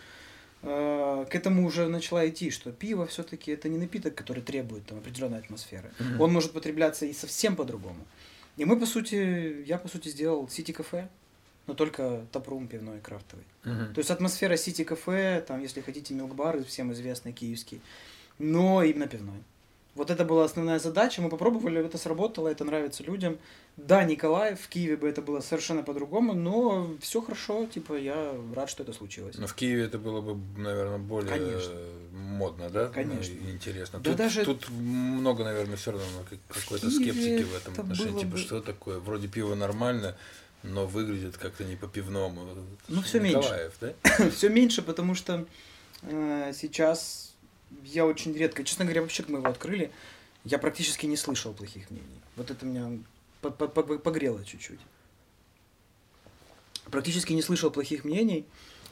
к этому уже начала идти, что пиво все-таки это не напиток, который требует там, определенной атмосферы. Мгм. Он может потребляться и совсем по-другому. И мы, по сути, я, по сути, сделал сити-кафе, но только тапрум пивной и крафтовый. Мгм. То есть атмосфера сити-кафе, там, если хотите, милк-бар, всем известный, киевский, но именно пивной. Вот это была основная задача, мы попробовали, это сработало, это нравится людям. Да, Николаев, в Киеве бы это было совершенно по-другому, но все хорошо, типа, я рад, что это случилось. Но в Киеве это было бы, наверное, более Конечно. модно, да? Конечно. Ну, Интересно. Да тут, даже- тут много, наверное, все равно как- какой-то скептики в этом это отношении. Типа, бы- что такое? Вроде пиво нормально, но выглядит как-то не по-пивному. Ну, меньше. Николаев, да? все меньше, потому что э, сейчас я очень редко, честно говоря, вообще, мы его открыли, я практически не слышал плохих мнений. Вот это меня по- по- по- погрело чуть-чуть. Практически не слышал плохих мнений.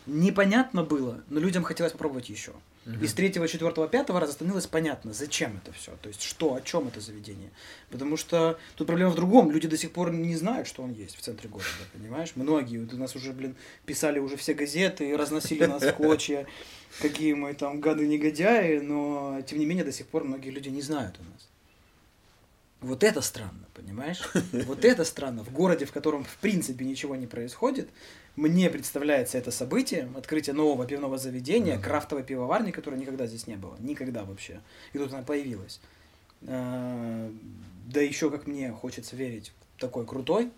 непонятно было, но людям хотелось попробовать еще. Угу. И с третьего, четвертого, пятого раза становилось понятно, зачем это все. То есть, что, о чем это заведение. Потому что тут проблема в другом. Люди до сих пор не знают, что он есть в центре города, понимаешь? Многие. Вот у нас уже, блин, писали уже все газеты, разносили нас в клочья, какие мы там гады-негодяи, но, тем не менее, до сих пор многие люди не знают у нас. Вот это странно, понимаешь? Вот это странно. В городе, в котором в принципе ничего не происходит, мне представляется это событие, открытие нового пивного заведения, mm-hmm. крафтовой пивоварни, которой никогда здесь не было. Никогда вообще. И тут она появилась. А, да еще, как мне хочется верить, такой крутой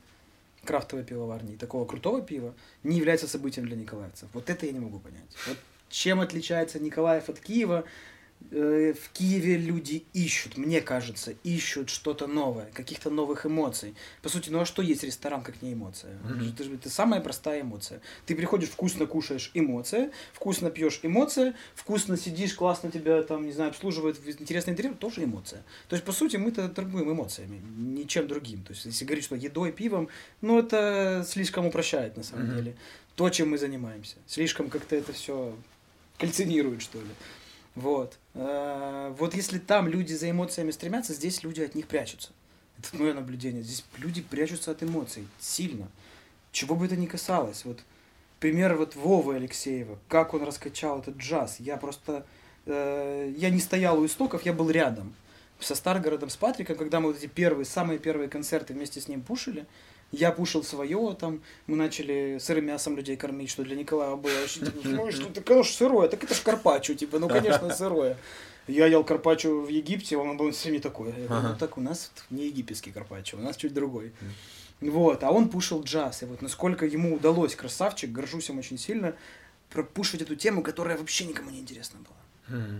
крафтовой пивоварни, такого крутого пива не является событием для николаевцев. Вот это я не могу понять. Вот чем отличается Николаев от Киева, в Киеве люди ищут, мне кажется, ищут что-то новое, каких-то новых эмоций. По сути, ну а что есть ресторан, как не эмоция? Mm-hmm. Это, это самая простая эмоция. Ты приходишь, вкусно кушаешь эмоция, вкусно пьешь эмоция, вкусно сидишь, классно тебя там, не знаю, обслуживают, интересный интерьер, тоже эмоция. То есть, по сути, мы-то торгуем эмоциями, ничем другим. То есть, если говорить, что едой, пивом, ну это слишком упрощает на самом mm-hmm. деле. То, чем мы занимаемся. Слишком как-то это все кальцинирует, что ли. Вот. Э, вот если там люди за эмоциями стремятся, здесь люди от них прячутся. Это мое наблюдение. Здесь люди прячутся от эмоций сильно. Чего бы это ни касалось. Вот пример вот Вовы Алексеева, как он раскачал этот джаз. Я просто... Э, я не стоял у истоков, я был рядом. Со Старгородом, с Патриком, когда мы вот эти первые, самые первые концерты вместе с ним пушили, я пушил свое, там, мы начали сырым мясом людей кормить, что для Николая было очень, типа, ну, что это, конечно, сырое, так это ж карпаччо, типа, ну, конечно, сырое. Я ел карпаччо в Египте, он был все не такой. Я говорю, ну, так у нас не египетский карпаччо, у нас чуть другой. Вот, а он пушил джаз, и вот насколько ему удалось, красавчик, горжусь им очень сильно, пропушивать эту тему, которая вообще никому не интересна была.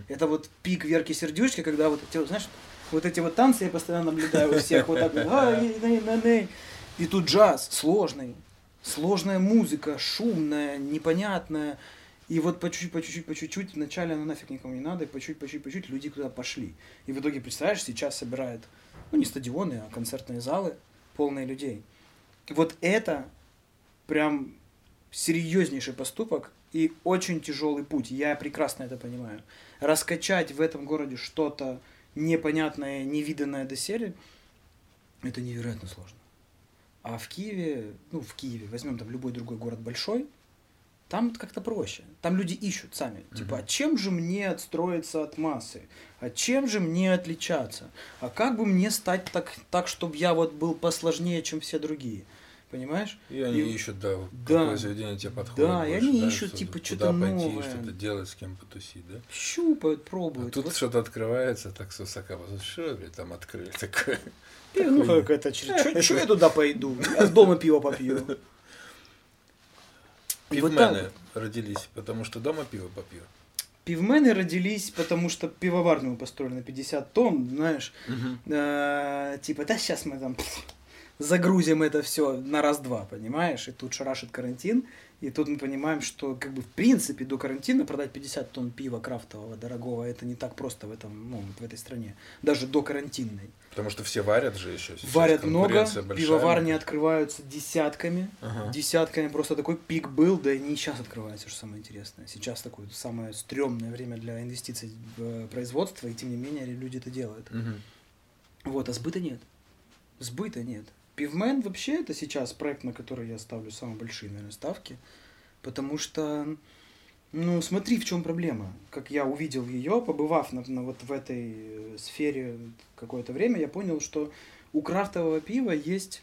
Это вот пик Верки Сердючки, когда вот эти, знаешь, вот эти вот танцы я постоянно наблюдаю у всех, вот так вот, и тут джаз сложный, сложная музыка, шумная, непонятная. И вот по чуть-чуть, по чуть-чуть, по чуть-чуть, вначале она нафиг никому не надо, и по чуть-чуть, по чуть-чуть, по чуть люди туда пошли. И в итоге, представляешь, сейчас собирают, ну не стадионы, а концертные залы, полные людей. Вот это прям серьезнейший поступок и очень тяжелый путь. Я прекрасно это понимаю. Раскачать в этом городе что-то непонятное, невиданное доселе, это невероятно сложно. А в Киеве, ну, в Киеве, возьмем там любой другой город большой, там как-то проще. Там люди ищут сами. Типа, а чем же мне отстроиться от массы? А чем же мне отличаться? А как бы мне стать так, так чтобы я вот был посложнее, чем все другие? Понимаешь? И они и... ищут, да, да, какое заведение тебе подходит. Да, больше, и они да, ищут, что типа, что-то новое. Пойти, что-то делать, с кем потусить, да? Щупают, пробуют. А тут вот. что-то открывается так с высока. Что там открыли такое? Ну, как это, что я туда пойду? Я с дома пиво попью. Пивмены родились, потому что дома пиво попью. Пивмены родились, потому что пивоварню построили на 50 тонн, знаешь. Э, типа, да сейчас мы там загрузим это все на раз-два, понимаешь? И тут шарашит карантин, и тут мы понимаем, что как бы в принципе до карантина продать 50 тонн пива крафтового дорогого это не так просто в этом, ну, в этой стране, даже до карантинной. Потому что все варят же еще. Сейчас варят много, пивоварни открываются десятками, ага. десятками. Просто такой пик был, да и не сейчас открывается, что самое интересное. Сейчас такое самое стрёмное время для инвестиций в э, производство, и тем не менее люди это делают. Угу. Вот, а сбыта нет. Сбыта нет. Пивмен вообще это сейчас проект, на который я ставлю самые большие, наверное, ставки. Потому что, ну, смотри, в чем проблема. Как я увидел ее, побывав на, на, вот в этой э, сфере какое-то время, я понял, что у крафтового пива есть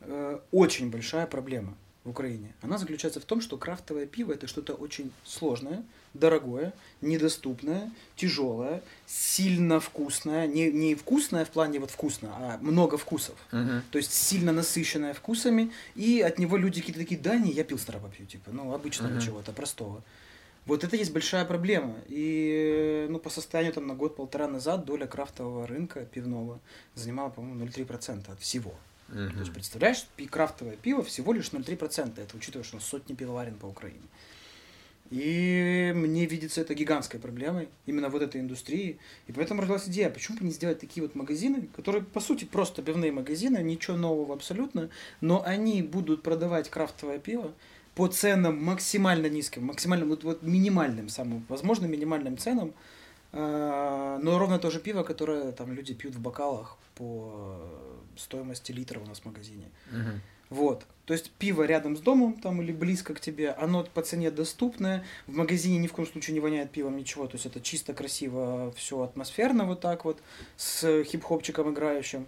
э, очень большая проблема в Украине. Она заключается в том, что крафтовое пиво это что-то очень сложное, дорогое, недоступное, тяжелое, сильно вкусное. Не, не вкусное в плане вот вкусно, а много вкусов. Uh-huh. То есть сильно насыщенное вкусами. И от него люди какие-то такие, да, не, я пил попью, типа, ну, обычного uh-huh. чего-то, простого. Вот это есть большая проблема. И ну, по состоянию там на год-полтора назад доля крафтового рынка пивного занимала, по-моему, 0,3% от всего. Угу. То есть, представляешь, крафтовое пиво всего лишь 0,3%. Это учитывая, что сотни пивоварен по Украине. И мне видится это гигантской проблемой, именно вот этой индустрии. И поэтому родилась идея, почему бы не сделать такие вот магазины, которые, по сути, просто пивные магазины, ничего нового абсолютно, но они будут продавать крафтовое пиво, по ценам максимально низким, максимально вот, вот минимальным, самым возможно минимальным ценам, э, но ровно то же пиво, которое там люди пьют в бокалах по стоимости литра у нас в магазине. Мгм. Вот. То есть пиво рядом с домом там или близко к тебе, оно по цене доступное. В магазине ни в коем случае не воняет пивом ничего. То есть это чисто красиво, все атмосферно вот так вот, с хип-хопчиком играющим.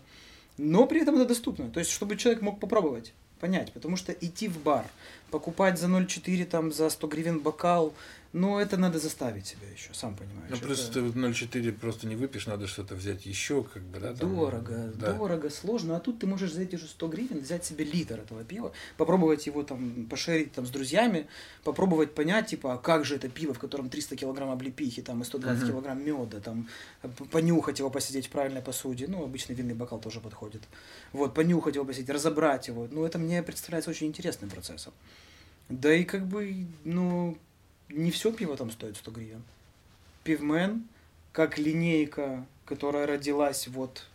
Но при этом это доступно. То есть, чтобы человек мог попробовать, понять. Потому что идти в бар, покупать за 0,4, там, за 100 гривен бокал, ну, это надо заставить себя еще, сам понимаешь. Ну, Это- просто ты вот 0,4 просто не выпьешь, надо что-то взять еще, как бы, да? там, Дорого, да. дорого, сложно. А тут ты можешь за эти же 100 гривен взять себе литр этого пива, попробовать его там пошерить там с друзьями, попробовать понять, типа, а как же это пиво, в котором 300 килограмм облепихи, там, и 120 Мгм. килограмм меда, там, понюхать его, посидеть в правильной посуде. Ну, обычно винный бокал тоже подходит. Вот, понюхать его, посидеть, разобрать его. Ну, это мне представляется очень интересным процессом. Да и как бы, ну, не все пиво там стоит 100 гривен. Пивмен, как линейка, которая родилась вот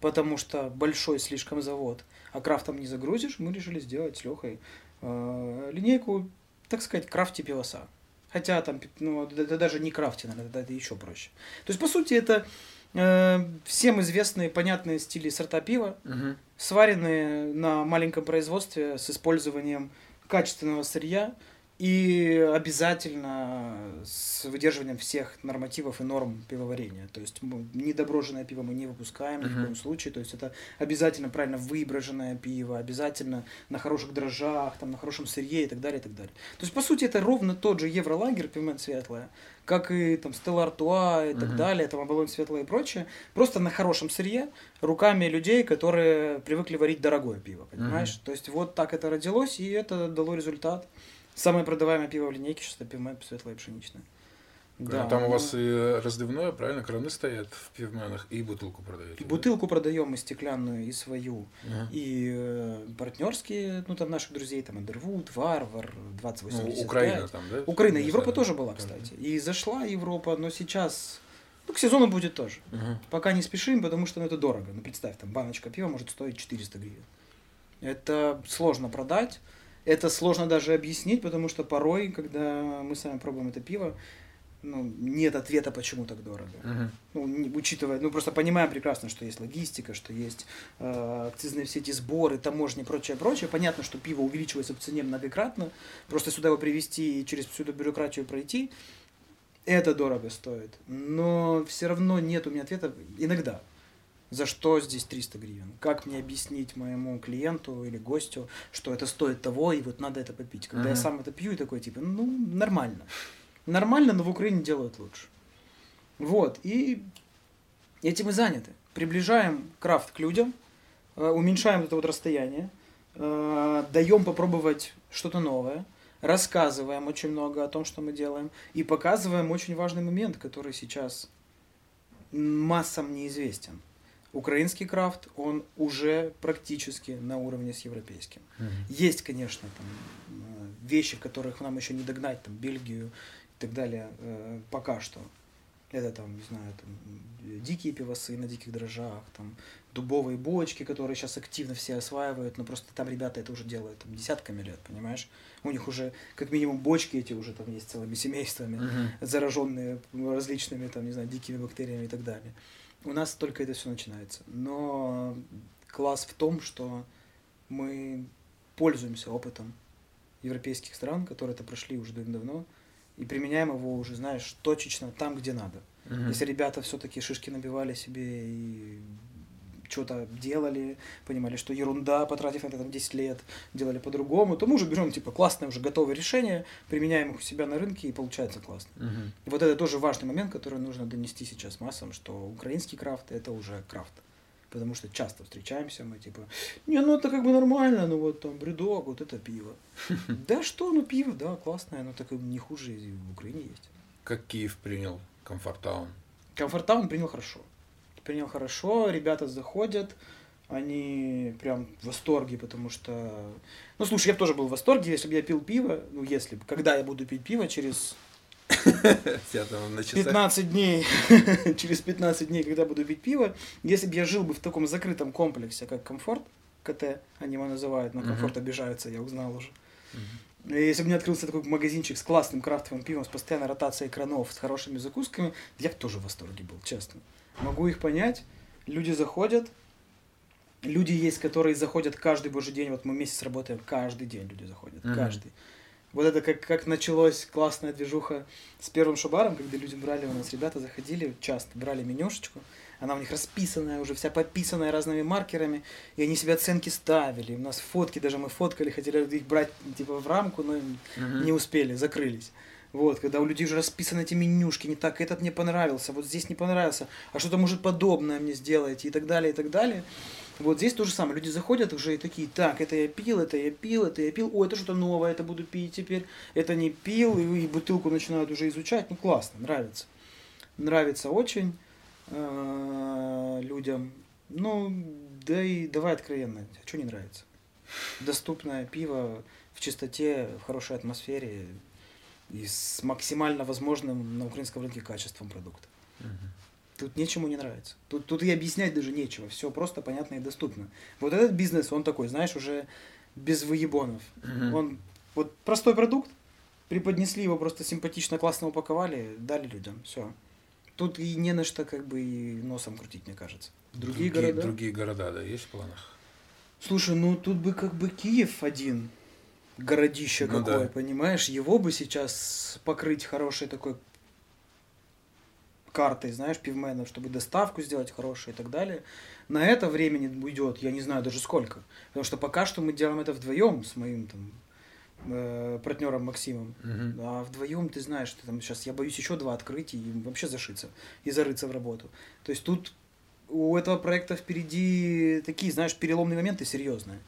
потому что большой слишком завод, а крафтом не загрузишь, мы решили сделать с Лехой э, линейку, так сказать, крафти пивоса. Хотя там, ну, это, даже не крафти, наверное, это, еще проще. То есть, по сути, это э, всем известные, понятные стили сорта пива, Мгм. сваренные на маленьком производстве с использованием качественного сырья и обязательно с выдерживанием всех нормативов и норм пивоварения. То есть недоброженное пиво мы не выпускаем ни в коем случае. То есть это обязательно правильно выброженное пиво, обязательно на хороших дрожжах, там, на хорошем сырье и так далее, и так далее. То есть, по сути, это ровно тот же евролагер, пивмен светлое, как и там Стелла Артуа и так далее, там Оболонь светлое и прочее, просто на хорошем сырье, руками людей, которые привыкли варить дорогое пиво, понимаешь? То есть вот так это родилось, и это дало результат. Самое продаваемое пиво в линейке сейчас это пивмен светлое и пшеничное. А там у ну, вас и разливное, правильно, краны стоят в пивменах, и бутылку продаете. и да? бутылку продаем мы стеклянную и свою, Ага. и э, партнерские, ну там наших друзей, там Эндервуд, Варвар, Ну, 2085. Украина там, да? Украина, Да, Европа да. тоже была, кстати. И зашла Европа, но сейчас, ну, к сезону будет тоже. Ага. Пока не спешим, потому что ну, это дорого. Ну, представь, там баночка пива может стоить 400 гривен. Это сложно продать, это сложно даже объяснить, потому что порой, когда мы сами пробуем это пиво, ну, нет ответа, почему так дорого. Мгм. Ну, не- учитывая, ну, просто понимаем прекрасно, что есть логистика, что есть э, акцизные все эти сборы, таможни и прочее, прочее. Понятно, что пиво увеличивается в цене многократно. Просто сюда его привезти и через всю эту бюрократию пройти, это дорого стоит. Но все равно нет у меня ответа иногда. За что здесь 300 гривен? Как мне объяснить моему клиенту или гостю, что это стоит того, и вот надо это попить? Когда я Мгм. сам это пью и такой, типа, ну, нормально. Нормально, но в Украине делают лучше. Вот, и этим и заняты. Приближаем крафт к людям, э, уменьшаем это вот расстояние, э, даем попробовать что-то новое, рассказываем очень много о том, что мы делаем, и показываем очень важный момент, который сейчас массам неизвестен. Украинский крафт, он уже практически на уровне с европейским. Мгм. Есть, конечно, там э, вещи, которых нам еще не догнать, там Бельгию и так далее, э, пока что. Это там, не знаю, там дикие пивосы на диких дрожжах, там дубовые бочки, которые сейчас активно все осваивают, но просто там ребята это уже делают там, десятками лет, понимаешь? У них уже как минимум бочки эти уже там есть целыми семействами, Мгм. зараженные различными там, не знаю, дикими бактериями и так далее. У нас только это все начинается. Но класс в том, что мы пользуемся опытом европейских стран, которые это прошли уже давно, и применяем его уже, знаешь, точечно там, где надо. Мгм. Если ребята все-таки шишки набивали себе и что-то делали, понимали, что ерунда, потратив на это там 10 лет, делали по-другому, то мы уже берем, типа, классное уже готовое решение, применяем их у себя на рынке, и получается классно. Мгм. И вот это тоже важный момент, который нужно донести сейчас массам, что украинский крафт – это уже крафт. Потому что часто встречаемся, мы типа, не, ну это как бы нормально, ну вот там бредок, вот это пиво. Да что, ну пиво, да, классное, но так не хуже в Украине есть. Как Киев принял Комфортаун? Комфортаун принял хорошо. Принял хорошо, ребята заходят, они прям в восторге, потому что... Ну, слушай, я бы тоже был в восторге, если бы я пил пиво, ну, если бы, когда я буду пить пиво через Тебя там на часах? 15 дней, через 15 дней, когда буду пить пиво, если бы я жил бы в таком закрытом комплексе, как комфорт, КТ, они его называют, Мгм. комфорт обижаются, я узнал уже. Если бы мне открылся такой магазинчик с классным крафтовым пивом, с постоянной ротацией экранов, с хорошими закусками, я бы тоже в восторге был, честно. Могу их понять. Люди заходят, люди есть, которые заходят каждый божий день. Вот мы месяц работаем, каждый день люди заходят, mm-hmm. каждый. Вот это как, как началось классная движуха с первым шабаром, когда люди брали у нас, ребята заходили часто, брали менюшечку, она у них расписанная, уже вся пописанная разными маркерами, и они себе оценки ставили. У нас фотки даже мы фоткали, хотели их брать типа в рамку, но uh-huh. не успели, закрылись. Вот, когда у людей уже расписаны эти менюшки, не так, этот мне понравился, вот здесь не понравился, а что-то может подобное мне сделать и так далее, и так далее. Вот здесь то же самое. Люди заходят уже и такие, так, это я пил, это я пил, это я пил, о, это что-то новое, это буду пить теперь, это не пил, и, и бутылку начинают уже изучать. Ну, классно, нравится. Нравится очень э, людям. Ну, да и давай откровенно, а что не нравится? Доступное пиво в чистоте, в хорошей атмосфере и с максимально возможным на украинском рынке качеством продукта. Угу. Тут нечему не нравится. Тут, тут и объяснять даже нечего. Все просто понятно и доступно. Вот этот бизнес, он такой, знаешь, уже без выебонов. Угу. Он вот простой продукт, преподнесли его просто симпатично, классно упаковали, дали людям. Все. Тут и не на что как бы и носом крутить, мне кажется. Другие, другие города. Другие города, да, есть в планах? Слушай, ну тут бы как бы Киев один городище ну, какое, да. понимаешь? Его бы сейчас покрыть хорошей такой картой, знаешь, пивменов, чтобы доставку сделать хорошую и так далее. На это времени уйдет, я не знаю даже сколько. Потому что пока что мы делаем это вдвоем с моим там э, партнером Максимом. Uh-huh. А вдвоем ты знаешь, что там сейчас я боюсь еще два открыть и вообще зашиться и зарыться в работу. То есть тут у этого проекта впереди такие, знаешь, переломные моменты серьезные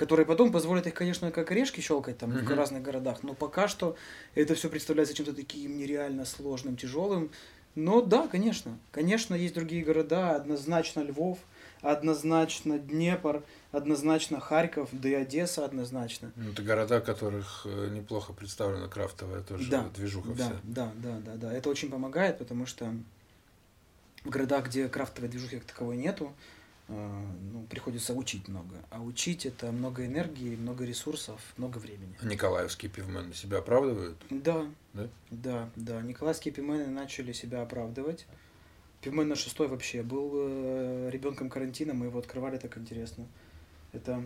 которые потом позволят их, конечно, как орешки щелкать там uh-huh. в разных городах, но пока что это все представляется чем-то таким нереально сложным, тяжелым, но да, конечно. Конечно, есть другие города, однозначно Львов, однозначно Днепр, однозначно Харьков, да и Одесса однозначно. Ну, это города, в которых э, неплохо представлена крафтовая тоже да, движуха да, вся. Да, да, да, да. Это очень помогает, потому что в городах, где крафтовой движухи как таковой нету, ну, приходится учить много. А учить это много энергии, много ресурсов, много времени. А николаевские пивмены себя оправдывают? Да. Да? Да, да. Николаевские пивмены начали себя оправдывать. Пивмен на шестой вообще был э, ребенком карантина, мы его открывали так интересно. Это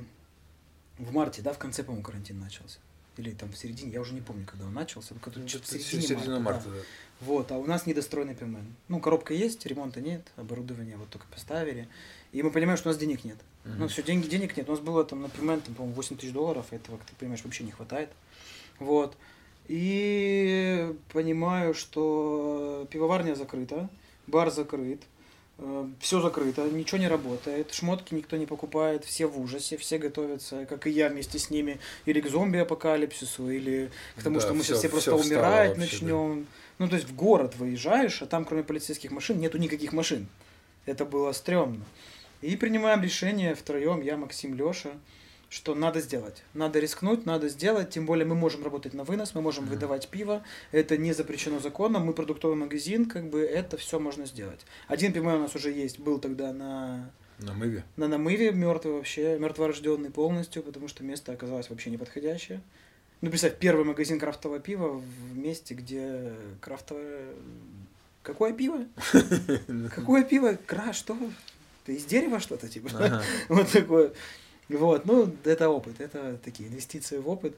в марте, да, в конце, по-моему, карантин начался. Или там в середине, я уже не помню, когда он начался. Ну, что-то в середине, середине марта. марта да. да. Вот, а у нас недостроенный пивмен. Ну, коробка есть, ремонта нет, оборудование вот только поставили. И мы понимаем, что у нас денег нет. Mm-hmm. Ну, все, деньги, денег нет. У нас было там, например, там, по-моему, 8 тысяч долларов, этого, как ты понимаешь, вообще не хватает. Вот. И понимаю, что пивоварня закрыта, бар закрыт, э, все закрыто, ничего не работает, шмотки никто не покупает, все в ужасе, все готовятся, как и я вместе с ними, или к зомби-апокалипсису, или к тому, да, что мы все, сейчас все просто умирать начнем. Да. Ну, то есть в город выезжаешь, а там кроме полицейских машин нету никаких машин. Это было стрёмно. И принимаем решение втроем, я, Максим, Леша, что надо сделать. Надо рискнуть, надо сделать. Тем более мы можем работать на вынос, мы можем mm-hmm. выдавать пиво. Это не запрещено законом. Мы продуктовый магазин, как бы это все можно сделать. Один пивной у нас уже есть, был тогда на Намыве? На намыве мертвый вообще, мертворожденный полностью, потому что место оказалось вообще неподходящее. Ну, представь, первый магазин крафтового пива в месте, где крафтовое... Какое пиво? Какое пиво? Кра, что? Ты из дерева что-то, типа, ага. вот такое. Вот, ну, это опыт, это такие инвестиции в опыт.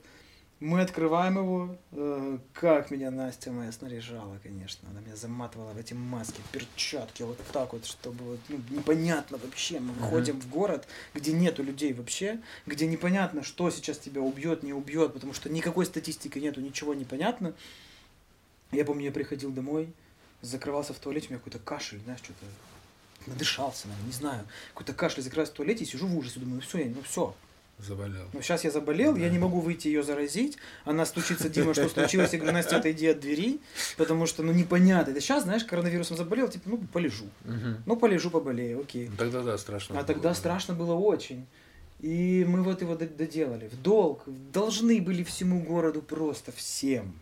Мы открываем его. Э, как меня Настя моя снаряжала, конечно. Она меня заматывала в эти маски, перчатки, вот так вот, чтобы вот, ну, непонятно вообще. Мы выходим uh-huh. в город, где нету людей вообще, где непонятно, что сейчас тебя убьет, не убьет, потому что никакой статистики нету, ничего не понятно. Я помню, я приходил домой, закрывался в туалете, у меня какой-то кашель, знаешь, что-то надышался, наверное, не знаю, какой-то кашель закрываюсь в туалете и сижу в ужасе, думаю, ну все, ну все. Заболел. Ну сейчас я заболел, да. я не могу выйти ее заразить. Она стучится, Дима, что случилось? Я говорю, Настя, отойди от двери, потому что, ну, непонятно. Это сейчас, знаешь, коронавирусом заболел, типа, ну, полежу. Угу. Ну, полежу, поболею, окей. Ну, тогда да, страшно. А было, тогда да. страшно было очень. И мы вот его доделали. В долг. Должны были всему городу просто всем.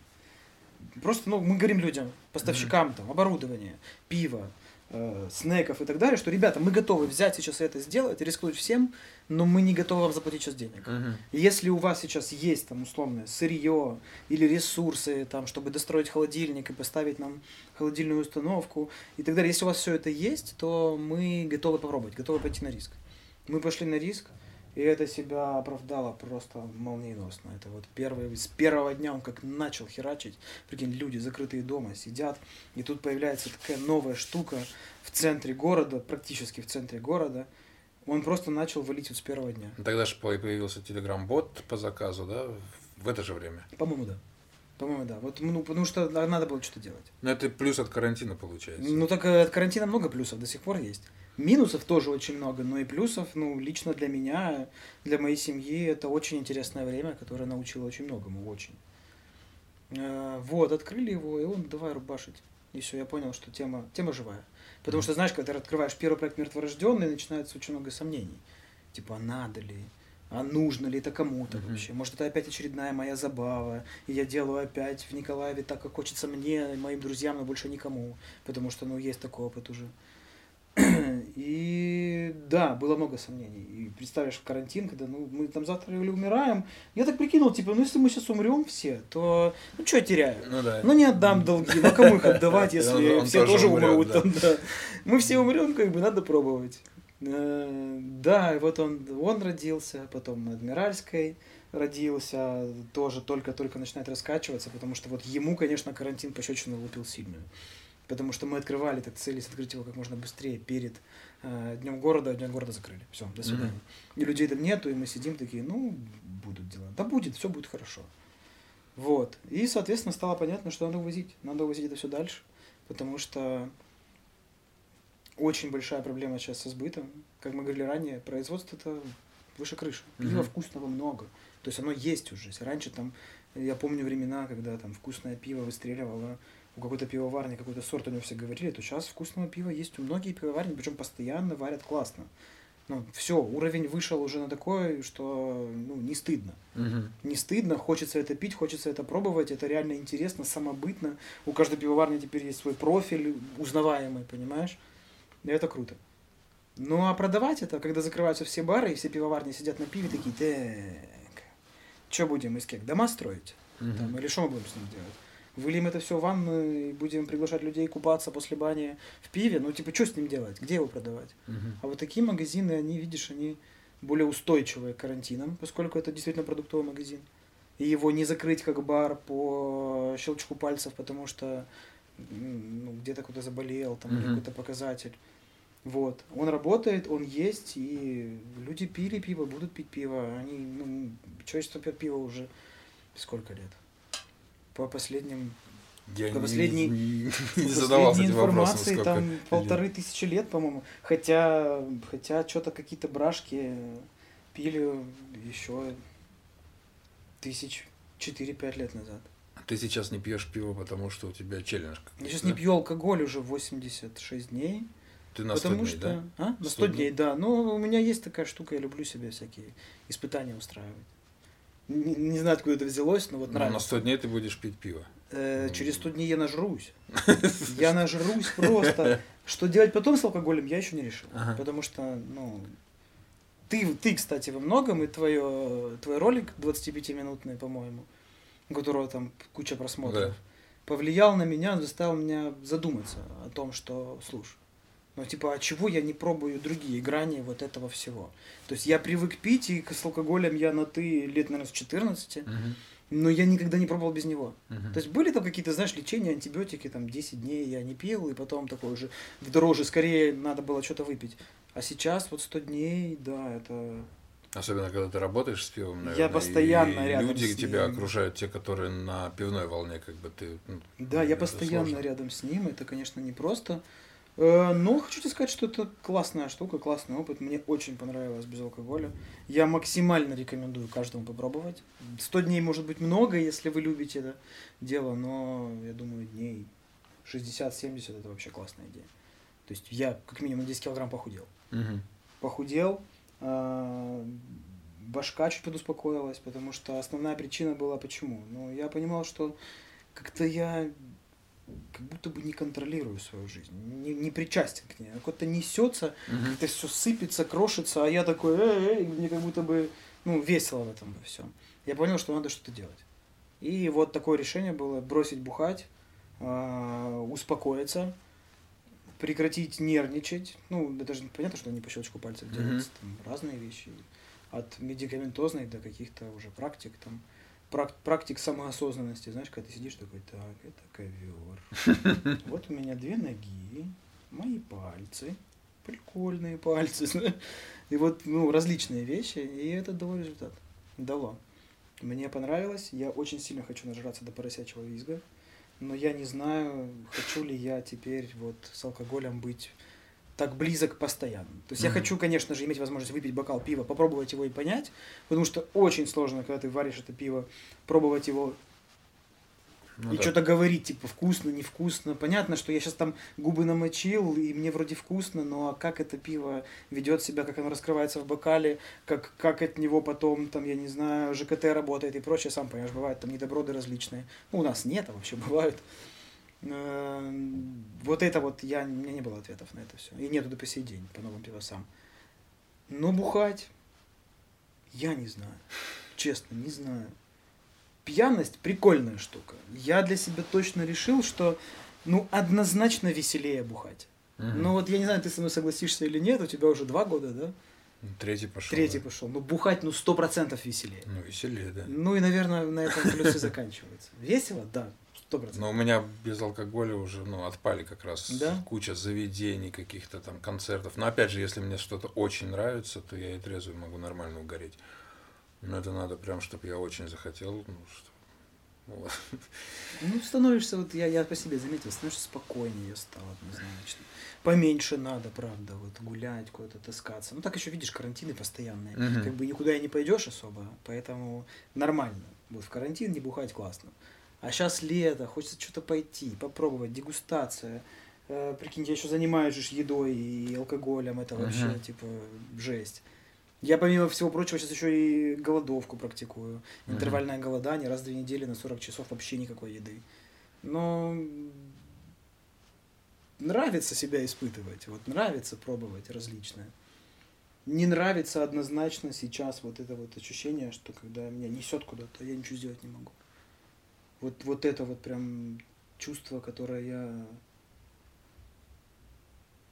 Просто, ну, мы говорим людям, поставщикам, там, оборудование, пиво, э, снеков и так далее, что, ребята, мы готовы взять сейчас это сделать, рискнуть всем, но мы не готовы вам заплатить сейчас денег. Мгм. Если у вас сейчас есть там условное сырье или ресурсы, там, чтобы достроить холодильник и поставить нам холодильную установку и так далее, если у вас все это есть, то мы готовы попробовать, готовы пойти на риск. Мы пошли на риск, и это себя оправдало просто молниеносно. Это вот первый, с первого дня он как начал херачить. Прикинь, люди закрытые дома сидят, и тут появляется такая новая штука в центре города, практически в центре города. Он просто начал валить вот с первого дня. Тогда же появился телеграм-бот по заказу, да, в это же время. По-моему, да. По-моему, да. Вот, ну, потому что на- надо было что-то делать. Но это плюс от карантина получается. Ну, так э, от карантина много плюсов до сих пор есть. Минусов тоже очень много, но и плюсов, ну, лично для меня, для моей семьи, это очень интересное время, которое научило очень многому, очень. Э, Вот, открыли его, и он давай рубашить. И все, я понял, что тема, тема живая. Потому что, знаешь, когда ты открываешь первый проект «Мертворожденный», начинается очень много сомнений. Типа, а надо ли? А нужно ли это кому-то Мгм. вообще? Может, это опять очередная моя забава, и я делаю опять в Николаеве так, как хочется мне, моим друзьям, но больше никому. Потому что, ну, есть такой опыт уже. И да, было много сомнений. И представляешь, в карантин, когда ну, мы там завтра или умираем, я так прикинул, типа, ну если мы сейчас умрем все, то ну что я теряю? Ну да. Ну не отдам долги, ну кому их отдавать, если он все тоже тоже умрет, умрут да. там, да. Мы все умрем, как бы надо пробовать. Э, Да, и вот он, он родился, потом на Адмиральской родился, тоже только-только начинает раскачиваться, потому что вот ему, конечно, карантин пощечину лупил сильную. Потому что мы открывали, так целились открыть его как можно быстрее перед э, Днем города, а Днем города закрыли. Все, до свидания. Мгм. И людей там нету, и мы сидим такие, ну, будут дела. Да будет, все будет хорошо. Вот. И, соответственно, стало понятно, что надо увозить. Надо увозить это все дальше, потому что очень большая проблема сейчас со сбытом. Как мы говорили ранее, производство это выше крыши. Пива Мгм. вкусного много. То есть оно есть уже. Раньше там, я помню времена, когда там вкусное пиво выстреливало, у какой-то пивоварни какой-то сорт у него все говорили, то сейчас вкусного пива есть у многих пивоварни, причем постоянно варят классно. Ну, все, уровень вышел уже на такой, что ну, не стыдно Мгм. не стыдно, хочется это пить, хочется это пробовать, это реально интересно, самобытно. У каждой пивоварни теперь есть свой профиль узнаваемый, понимаешь? И это круто. Ну а продавать это, когда закрываются все бары, и все пивоварни сидят на пиве, такие, так, что будем из кек? Дома строить? Мгм. Там, или что мы будем с ним делать? Выльем это все в ванну и будем приглашать людей купаться после бани в пиве? Ну, типа, что с ним делать? Где его продавать? Мгм. А вот такие магазины, они, видишь, они более устойчивые к карантинам, поскольку это действительно продуктовый магазин. И его не закрыть как бар по щелчку пальцев, потому что ну, где-то кто-то заболел, там, или Мгм. какой-то показатель. Вот. Он работает, он есть, и люди пили пиво, будут пить пиво. Они, ну, человечество пьет пиво уже сколько лет? По последним Я По не- последней- не, не задавался последней вопросом, информации сколько там полторы тысячи лет, по-моему. Хотя, хотя что-то какие-то брашки пили еще тысяч четыре-пять лет назад. Ты сейчас не пьешь пиво, потому что у тебя челлендж. Я сейчас да? не пью алкоголь уже 86 дней. Ты на 100 потому дней, что... да? А? На 100, 100 дней, да. Ну, у меня есть такая штука, я люблю себе всякие испытания устраивать. Не, не знаю, откуда это взялось, но вот Ну, на нравится. 100 дней ты будешь пить пиво. Э, через 100 дней я нажрусь. Я нажрусь просто. Что делать потом с алкоголем, я еще не решил. Ага. Потому что, ну... Ты, ты, кстати, во многом, и твое, твой ролик 25-минутный, по-моему, у которого там куча просмотров, Да. повлиял на меня, заставил меня задуматься о том, что, слушай, ну, типа, а чего я не пробую другие грани вот этого всего? То есть я привык пить, и с алкоголем я на ты лет, наверное, с 14, Мгм. но я никогда не пробовал без него. Мгм. То есть были там какие-то, знаешь, лечения, антибиотики, там 10 дней я не пил, и потом такой уже в дороже скорее надо было что-то выпить. А сейчас вот 100 дней, да, это... Особенно, когда ты работаешь с пивом, наверное. Я постоянно и рядом люди с тебя ним. окружают, те, которые на пивной волне, как бы ты... ну, Да, я постоянно сложно. рядом с ним, это, конечно, непросто. Э, Но хочу тебе сказать, что это классная штука, классный опыт. Мне очень понравилось без алкоголя. Я максимально рекомендую каждому попробовать. 100 дней может быть много, если вы любите это дело, но я думаю, дней 60-70 это вообще классная идея. То есть я как минимум на 10 килограмм похудел. Мгм. Похудел, а, башка чуть подуспокоилась, потому что основная причина была почему. Ну, я понимал, что как-то я как будто бы не контролирую свою жизнь, не, не причастен к ней. Как-то несется, Мгм. как-то все сыпется, крошится, а я такой, эй, эй, мне как будто бы, ну, весело в этом во всем. Я понял, что надо что-то делать. И вот такое решение было бросить бухать, а, успокоиться, прекратить нервничать. Ну, это же понятно, что не по щелчку пальцев делается, там разные вещи. От медикаментозной до каких-то уже практик, там, прак- практик самоосознанности, знаешь, когда ты сидишь такой, так, это ковер. Вот у меня две ноги, мои пальцы, прикольные пальцы. И вот, ну, различные вещи, и это дало результат. Дало. Мне понравилось, я очень сильно хочу нажраться до поросячьего визга, но я не знаю, хочу ли я теперь вот с алкоголем быть так близок постоянно. То есть я Мгм. хочу, конечно же, иметь возможность выпить бокал пива, попробовать его и понять, потому что очень сложно, когда ты варишь это пиво, пробовать его Ну и да. что-то говорить, типа, вкусно, невкусно. Понятно, что я сейчас там губы намочил, и мне вроде вкусно, но как это пиво ведет себя, как оно раскрывается в бокале, как, как от него потом, там, я не знаю, ЖКТ работает и прочее, сам понимаешь, бывают там недоброды различные. Ну, у нас нет, а вообще бывают. Эм, Вот это вот, я, у меня не было ответов на это все. И нету до по сей день по новым пивосам. Но бухать, я не знаю. Честно, не знаю. Пьяность прикольная штука. Я для себя точно решил, что ну однозначно веселее бухать. Мгм. Ну вот я не знаю, ты со мной согласишься или нет, у тебя уже два года, да? Третий пошел. Третий да. пошел. Ну бухать, ну сто процентов веселее. Ну, веселее, да. Ну и, наверное, на этом плюсы заканчиваются. Весело? Да, сто процентов. Но у меня без алкоголя уже, ну, отпали как раз Да? куча заведений, каких-то там концертов. Но опять же, если мне что-то очень нравится, то я и трезвый могу нормально угореть. Но это надо прям, чтобы я очень захотел. Ну, что... вот. Ну, становишься, вот я, я по себе заметил, становишься спокойнее стал однозначно. Поменьше надо, правда, вот гулять, куда-то таскаться. Ну, так еще, видишь, карантины постоянные. Мгм. Как бы никуда и не пойдешь особо, поэтому нормально. Вот в карантин не бухать классно. А сейчас лето, хочется что-то пойти, попробовать, дегустация. Э, прикинь, я еще занимаюсь же едой и алкоголем, это вообще, Мгм. типа, жесть. Я, помимо всего прочего, сейчас еще и голодовку практикую. Мгм. Интервальное голодание раз в две недели на 40 часов вообще никакой еды. Но нравится себя испытывать, вот нравится пробовать различное. Не нравится однозначно сейчас вот это вот ощущение, что когда меня несет куда-то, я ничего сделать не могу. Вот, вот это вот прям чувство, которое я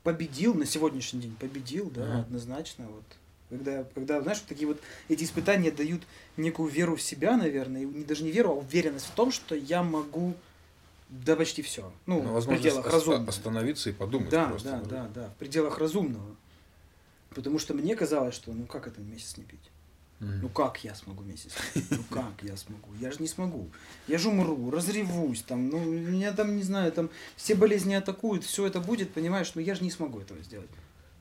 победил на сегодняшний день, победил, да, Ага. однозначно. Вот. Когда, когда, знаешь, такие вот эти испытания дают некую веру в себя, наверное, и не даже не веру, а уверенность в том, что я могу да почти все. Ну, Ну, в пределах разумного. остановиться и подумать Да, просто. да, да, да, в пределах разумного. Потому что мне казалось, что ну как это месяц не пить? Ну как я смогу месяц? Ну как я смогу? Я же не смогу. Я же умру, разревусь, там, ну, меня там, не знаю, там все болезни атакуют, все это будет, понимаешь, но я же не смогу этого сделать.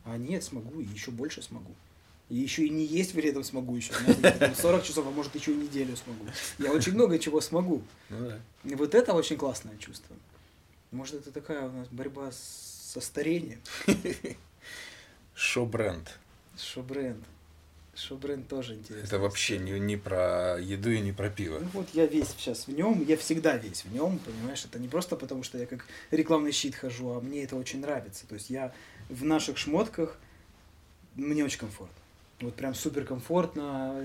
А нет, смогу, и еще больше смогу. И еще и не есть при этом смогу еще. там 40 часов, а может еще и неделю смогу. Я очень много чего смогу. Ну да. И вот это очень классное чувство. Может, это такая у нас борьба со старением. Шо-бренд. Шо-бренд. Шо-бренд тоже интересно. Это вообще не, не про еду и не про пиво. Ну вот я весь сейчас в нем, я всегда весь в нем, понимаешь, это не просто потому, что я как рекламный щит хожу, а мне это очень нравится. То есть я в наших шмотках, мне очень комфортно. Вот прям супер комфортно.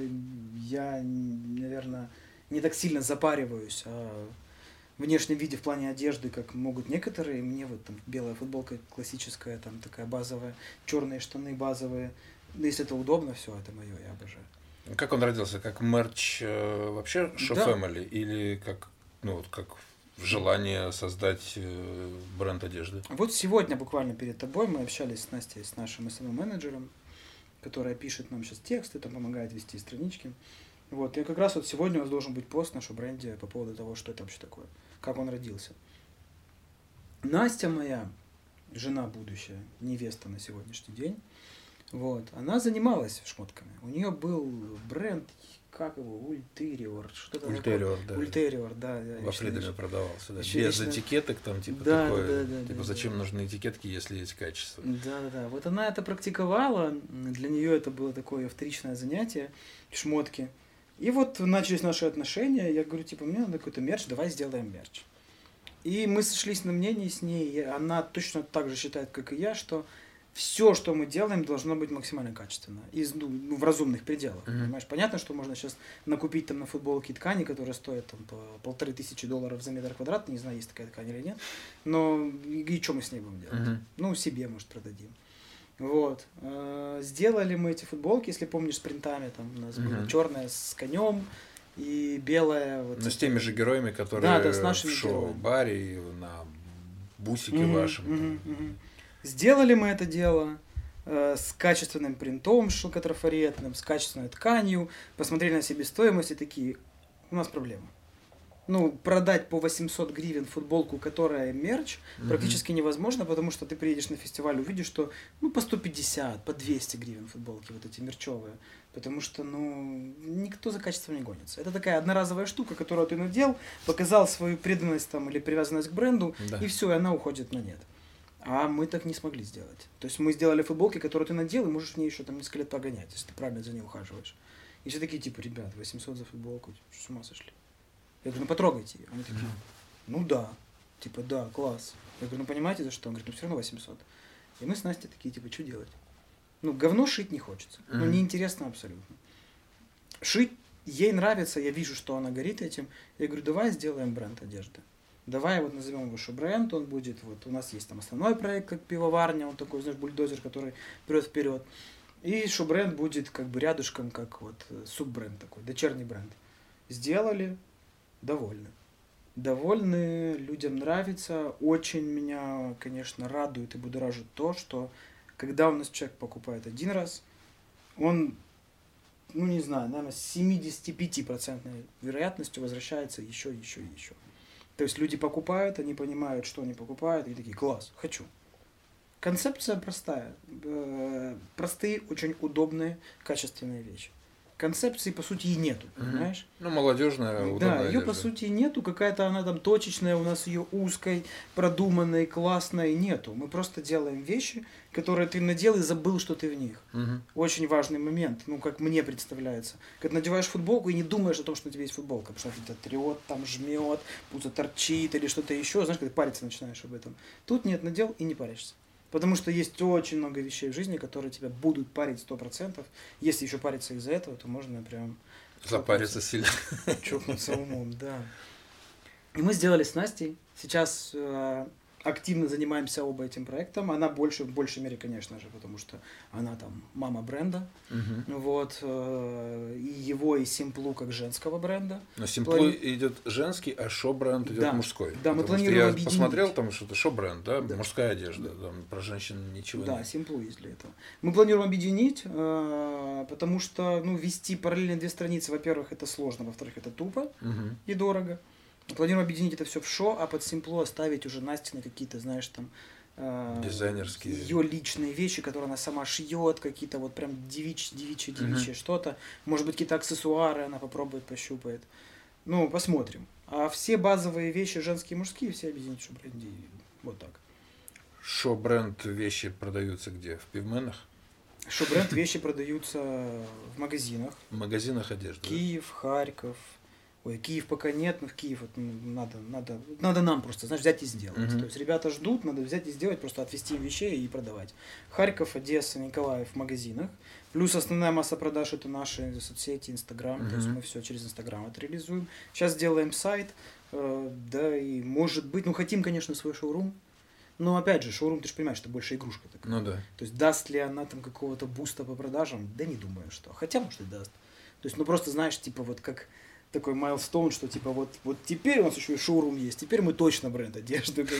Я, наверное, не так сильно запариваюсь о внешнем виде в плане одежды, как могут некоторые. Мне вот там белая футболка классическая, там такая базовая, черные штаны базовые. Ну, Если это удобно, все, это мое, я обожаю. Как он родился? Как мерч э, вообще Show Да. Family? Или как, ну, вот как желание создать э, бренд одежды? Вот сегодня буквально перед тобой мы общались с Настей, с нашим SMM-менеджером, которая пишет нам сейчас тексты, там помогает вести странички. Вот, и как раз вот сегодня у нас должен быть пост в нашем бренде по поводу того, что это вообще такое, как он родился. Настя моя, жена будущая, невеста на сегодняшний день, вот, она занималась шмотками. У нее был бренд, как его, Ультериор, что-то такое. Ультериор, да. Ультериор, да. Во еще Фридоме продавался, да. Ещё Без вечно- этикеток там, типа, Да, такое. да, да, типа, да, зачем да. нужны этикетки, если есть качество? Да, да, да. Вот она это практиковала. Для нее это было такое вторичное занятие, шмотки. И вот начались наши отношения. Я говорю, типа, мне надо какой-то мерч, давай сделаем мерч. И мы сошлись на мнении с ней, она точно так же считает, как и я, что все, что мы делаем, должно быть максимально качественно, из, ну, ну, в разумных пределах. Мгм. Понимаешь, понятно, что можно сейчас накупить там на футболке ткани, которые стоят там по полторы тысячи долларов за метр квадратный, не знаю, есть такая ткань или нет, но и, и что мы с ней будем делать? Мгм. Ну, себе, может, продадим. Вот. Э, Сделали мы эти футболки, если помнишь, с принтами. Там у нас была Мгм. черная с конем и белая. Вот Ну, с теми же героями, которые Да, да, с нашими в шоу-баре на бусике Мгм, вашем. мгм, мгм. Сделали мы это дело э, с качественным принтом шелкотрафаретным, с качественной тканью, посмотрели на себестоимость и такие, у нас проблема. Ну, продать по 800 гривен футболку, которая мерч, Мгм. практически невозможно, потому что ты приедешь на фестиваль, увидишь, что ну по 150, по 200 гривен футболки вот эти мерчевые, потому что ну никто за качеством не гонится. Это такая одноразовая штука, которую ты надел, показал свою преданность там или привязанность к бренду, Да. и все, и она уходит на нет. А мы так не смогли сделать. То есть мы сделали футболки, которые ты надел, и можешь в ней еще там несколько лет погонять, если ты правильно за ней ухаживаешь. И все такие, типа, ребят, 800 за футболку, что, с ума сошли? Я говорю, ну потрогайте ее. Они такие, ну да. Типа, да, класс. Я говорю, ну понимаете за что? Он говорит, ну все равно 800. И мы с Настей такие, типа, что делать? Ну, говно шить не хочется. Ну, Мгм. неинтересно абсолютно. Шить ей нравится, я вижу, что она горит этим. Я говорю, давай сделаем бренд одежды. Давай вот назовем его бренд, он будет, вот у нас есть там основной проект, как пивоварня, он такой, знаешь, бульдозер, который прет вперед. И бренд будет как бы рядышком, как вот э, суббренд такой, дочерний бренд. Сделали, довольны. Довольны, людям нравится. Очень меня, конечно, радует и будоражит то, что когда у нас человек покупает один раз, он, ну не знаю, наверное, с 75% вероятностью возвращается еще, еще еще. То есть люди покупают, они понимают, что они покупают, и такие, класс, хочу. Концепция простая. Э, Простые, очень удобные, качественные вещи. Концепции, по сути, и нету, понимаешь? Ну, молодежная, Да, ее по одежда. сути нету, какая-то она там точечная, у нас ее узкой, продуманной, классной нету. Мы просто делаем вещи, которые ты надел и забыл, что ты в них. Мгм. Очень важный момент, ну, как мне представляется. Когда надеваешь футболку и не думаешь о том, что у тебя есть футболка, потому что тебя трет, там жмет, пузо торчит или что-то еще, знаешь, когда париться начинаешь об этом. Тут нет, надел и не паришься. Потому что есть очень много вещей в жизни, которые тебя будут парить сто процентов. Если еще париться из-за этого, то можно прям Запариться сильно. чокнуться умом, да. И мы сделали с Настей. Сейчас э, активно занимаемся оба этим проектом. Она больше, в большей мере, конечно же, потому что она там мама бренда. Мгм. Вот. э, и его, и Симплу как женского бренда. Но Simplу Плани- идет женский, а шо-бренд идет Да. мужской. Да, мы планируем Я объединить. посмотрел, там что-то шо-бренд, да, Да. мужская одежда, там про женщин ничего да, нет. Симплу есть для этого. Мы планируем объединить, э, потому что, ну, вести параллельно две страницы, во-первых, это сложно, во-вторых, это тупо. Мгм. и дорого. Планируем объединить это все в шо, а под Симпло оставить уже Настины какие-то, знаешь, там э, Дизайнерские. ее личные вещи, которые она сама шьет, какие-то вот прям девич, девичье, девичье что-то. Может быть, какие-то аксессуары она попробует, пощупает. Ну, посмотрим. А все базовые вещи, женские и мужские, все объединить в бренде. Вот так. Шо-бренд вещи продаются где? В пивменах? Шо-бренд вещи продаются в магазинах. В магазинах одежды? Киев, Харьков. Ой, Киев пока нет, но в Киев вот, ну, надо, надо, надо нам просто, знаешь, взять и сделать. Мгм. То есть ребята ждут, надо взять и сделать, просто отвезти им вещей и продавать. Харьков, Одесса, Николаев в магазинах. Плюс основная масса продаж это наши соцсети, Инстаграм. То есть мы все через Инстаграм это реализуем. Сейчас делаем сайт, э, да, и может быть, ну хотим, конечно, свой шоурум. Но опять же, шоурум, ты же понимаешь, это больше игрушка такая. Ну да. То есть даст ли она там какого-то буста по продажам? Да не думаю, что. Хотя, может, и даст. То есть, ну просто знаешь, типа вот как такой milestone, что типа вот, вот теперь у нас еще и шоурум есть, теперь мы точно бренд одежды?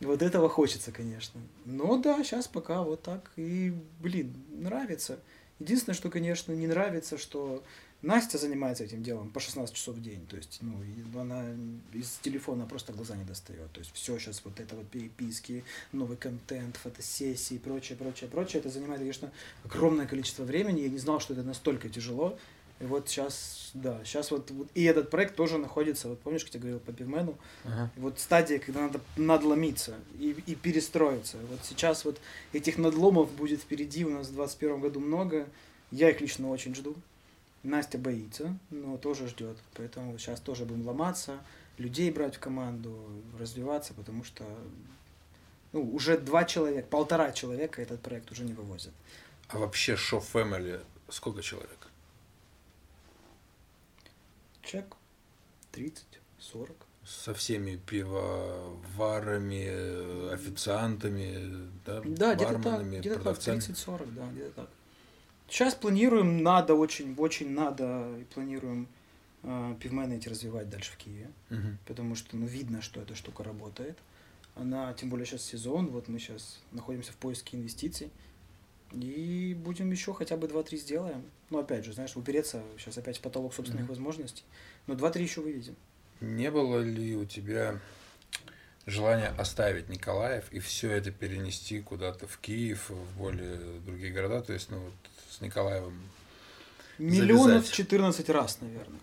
Вот этого хочется, конечно. Но да, сейчас пока вот так. И, блин, нравится. Единственное, что, конечно, не нравится, что Настя занимается этим делом по 16 часов в день. То есть, ну, она из телефона просто глаза не достает. То есть, все сейчас вот это вот переписки, новый контент, фотосессии и прочее, прочее, прочее. Это занимает, конечно, огромное количество времени. Я не знал, что это настолько тяжело. И вот сейчас, да, сейчас вот, вот и этот проект тоже находится, вот помнишь, я тебе говорил по пивмену, Ага. вот стадия, когда надо надломиться и, и перестроиться. Вот сейчас вот этих надломов будет впереди у нас в 2021 году много. Я их лично очень жду. Настя боится, но тоже ждет. Поэтому сейчас тоже будем ломаться, людей брать в команду, развиваться, потому что ну, уже два человека, полтора человека этот проект уже не вывозят. А вообще Show Family сколько человек? Человек 30, 40. Со всеми пивоварами, официантами, да, Да, где-то так, барменами, где-то так, продавцами. 30-40, да, где-то так. Сейчас планируем, надо очень, очень надо, и планируем э, пивмены эти развивать дальше в Киеве, Мгм. потому что, ну, видно, что эта штука работает. Она, тем более сейчас сезон, вот мы сейчас находимся в поиске инвестиций, и будем еще хотя бы 2-3 сделаем. Ну, опять же, знаешь, упереться сейчас опять в потолок собственных Мгм. возможностей, но 2-3 еще выведем. Не было ли у тебя желания оставить Николаев и все это перенести куда-то в Киев, в более другие города? То есть, ну, вот с Николаевым Миллионов Завязать. 14 раз, наверное.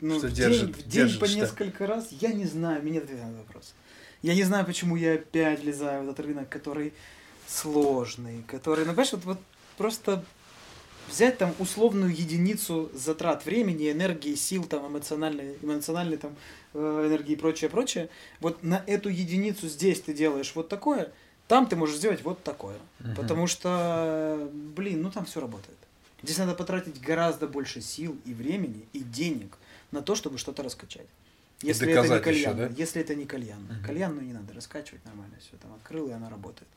Ну, Что в, держит- день, в день держит по что? несколько раз, я не знаю, мне ответ на этот вопрос. Я не знаю, почему я опять влезаю в этот рынок, который сложный, который, ну, понимаешь, вот, вот просто взять там условную единицу затрат времени, энергии, сил, там, эмоциональной, эмоциональной там, э, энергии и прочее, прочее, вот на эту единицу здесь ты делаешь вот такое, там ты можешь сделать вот такое. Мгм. Потому что, блин, ну там все работает. Здесь надо потратить гораздо больше сил и времени, и денег на то, чтобы что-то раскачать. Если это не кальян, да? если это не кальян. Мгм. Кальян, ну не надо раскачивать нормально, все там открыл, и она работает.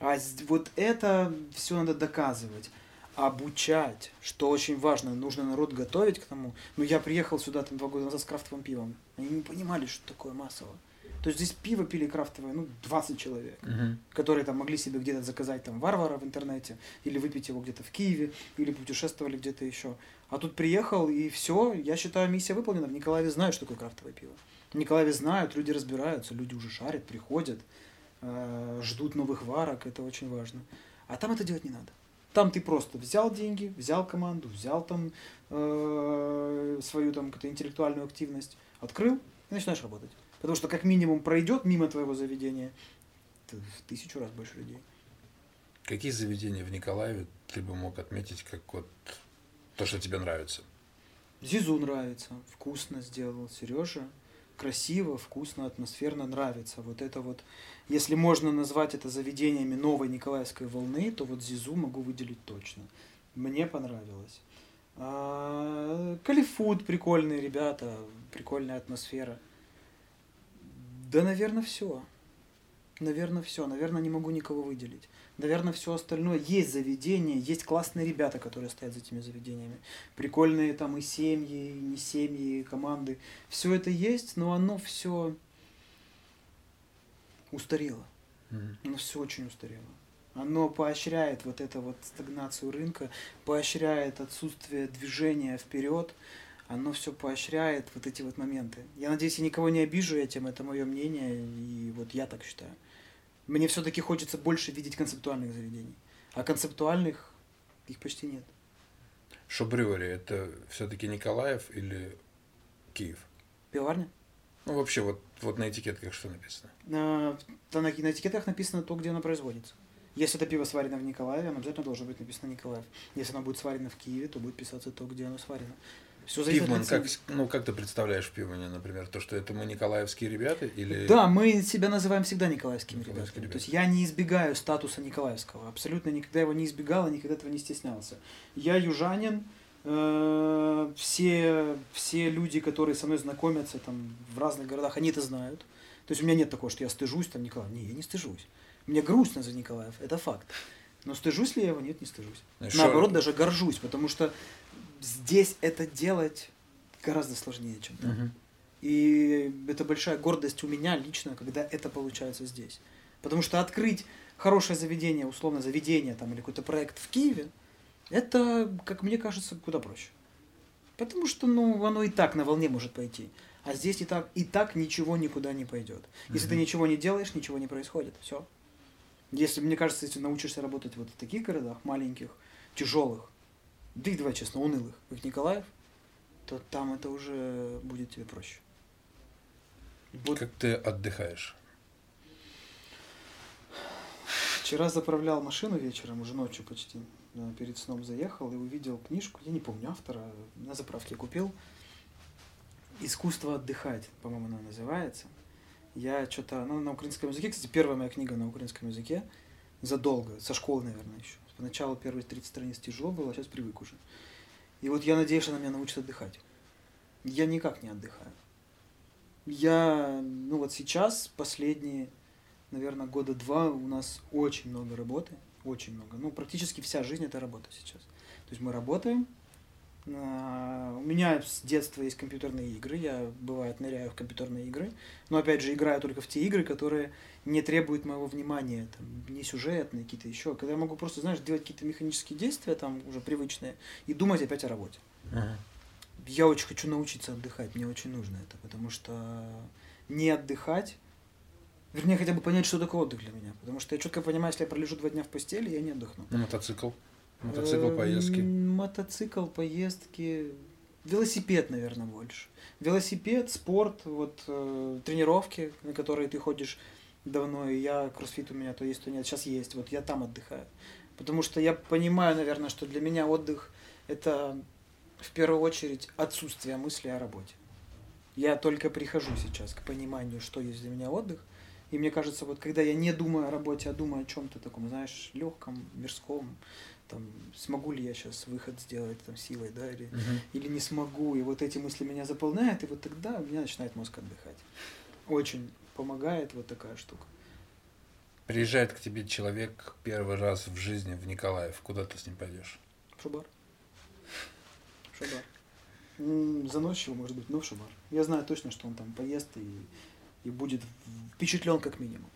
А вот это все надо доказывать, обучать, что очень важно, нужно народ готовить к тому. Ну, я приехал сюда там два года назад с крафтовым пивом. Они не понимали, что такое массово. То есть здесь пиво пили крафтовое, ну, 20 человек Мгм. которые там могли себе где-то заказать там варвара в интернете, или выпить его где-то в Киеве, или путешествовали где-то еще. А тут приехал, и все, я считаю, миссия выполнена. В Николаеве знают, что такое крафтовое пиво. В Николаеве знают, люди разбираются, люди уже шарят, приходят, ждут новых варок, это очень важно. А там это делать не надо. Там ты просто взял деньги, взял команду, взял там э, свою там какую-то интеллектуальную активность, открыл и начинаешь работать. Потому что как минимум пройдет мимо твоего заведения в тысячу раз больше людей. Какие заведения в Николаеве ты бы мог отметить как вот то, что тебе нравится? Зизу нравится, вкусно сделал Сережа. Красиво, вкусно, атмосферно нравится. Вот это вот, если можно назвать это заведениями новой Николаевской волны, то вот Зизу могу выделить точно. Мне понравилось. А, Калифуд прикольные ребята, прикольная атмосфера. Да, наверное, все. Наверное, все. Наверное, не могу никого выделить. Наверное, все остальное. Есть заведения, есть классные ребята, которые стоят за этими заведениями. Прикольные там и семьи, и не семьи, и команды. Все это есть, но оно все устарело. Мгм. Оно все очень устарело. Оно поощряет вот эту вот стагнацию рынка, поощряет отсутствие движения вперед, оно все поощряет вот эти вот моменты. Я надеюсь, я никого не обижу этим, это мое мнение, и вот я так считаю. Мне все-таки хочется больше видеть концептуальных заведений. А концептуальных их почти нет. Шобрювари это все-таки Николаев или Киев? Пивоварня? Ну, вообще, вот, вот на этикетках что написано? На, на, на этикетах написано то, где оно производится. Если это пиво сварено в Николаеве, оно обязательно должно быть написано Николаев. Если оно будет сварено в Киеве, то будет писаться то, где оно сварено. Все Пивман, как, ну, как ты представляешь в Пивмане, например, то, что это мы николаевские ребята или... Да, мы себя называем всегда николаевскими Николаевские ребятами. То есть ребята. я не избегаю статуса николаевского. Абсолютно никогда его не избегал и никогда этого не стеснялся. Я южанин. Э, Все, все люди, которые со мной знакомятся там, в разных городах, они это знают. То есть у меня нет такого, что я стыжусь там Николаев. Не, я не стыжусь. Мне грустно за Николаев, это факт. Но стыжусь ли я его? Нет, не стыжусь. Знаешь, Наоборот, шо- даже горжусь, потому что здесь это делать гораздо сложнее, чем там. Мгм. И это большая гордость у меня лично, когда это получается здесь. Потому что открыть хорошее заведение, условно заведение там, или какой-то проект в Киеве, это, как мне кажется, куда проще. Потому что ну, оно и так на волне может пойти. А здесь и так, и так ничего никуда не пойдет. Если ты Мгм. ничего не делаешь, ничего не происходит. Все. Если, мне кажется, если научишься работать вот в таких городах, маленьких, тяжелых, да и давай честно, унылых, как Николаев, то там это уже будет тебе проще. Вот Как ты отдыхаешь? вчера заправлял машину вечером, уже ночью почти, перед сном заехал и увидел книжку, я не помню автора, на заправке купил. Искусство отдыхать, по-моему, она называется. Я что-то, ну, на украинском языке, кстати, первая моя книга на украинском языке, задолго, со школы, наверное, еще. Поначалу первые 30 страниц тяжело было, а сейчас привык уже. И вот я надеюсь, она меня научит отдыхать. Я никак не отдыхаю. Я, ну вот сейчас, последние, наверное, года два у нас очень много работы, очень много. Ну, практически вся жизнь это работа сейчас. То есть мы работаем, а, у меня с детства есть компьютерные игры, я бывает ныряю в компьютерные игры, но опять же играю только в те игры, которые не требуют моего внимания, там, не сюжетные какие-то еще, когда я могу просто, знаешь, делать какие-то механические действия там уже привычные и думать опять о работе. Ага. Я очень хочу научиться отдыхать, мне очень нужно это, потому что не отдыхать, вернее хотя бы понять, что такое отдых для меня, потому что я четко понимаю, если я пролежу два дня в постели, я не отдохну. Ну, мотоцикл. Мотоцикл, Э, поездки. Мотоцикл, поездки. Велосипед, наверное, больше. Велосипед, спорт, вот э, тренировки, на которые ты ходишь давно, и я, кроссфит у меня то есть, то нет, сейчас есть, вот я там отдыхаю. Потому что я понимаю, наверное, что для меня отдых – это в первую очередь отсутствие мысли о работе. Я только прихожу сейчас к пониманию, что есть для меня отдых, и мне кажется, вот когда я не думаю о работе, а думаю о чем-то таком, знаешь, легком, мирском, там, смогу ли я сейчас выход сделать там силой, да, или, Мгм. или не смогу, и вот эти мысли меня заполняют, и вот тогда у меня начинает мозг отдыхать. Очень помогает вот такая штука. Приезжает к тебе человек первый раз в жизни в Николаев. Куда ты с ним пойдешь? В шубар. В шубар. Заносчиво, может быть, но в шубар. Я знаю точно, что он там поест и, и будет впечатлен как минимум.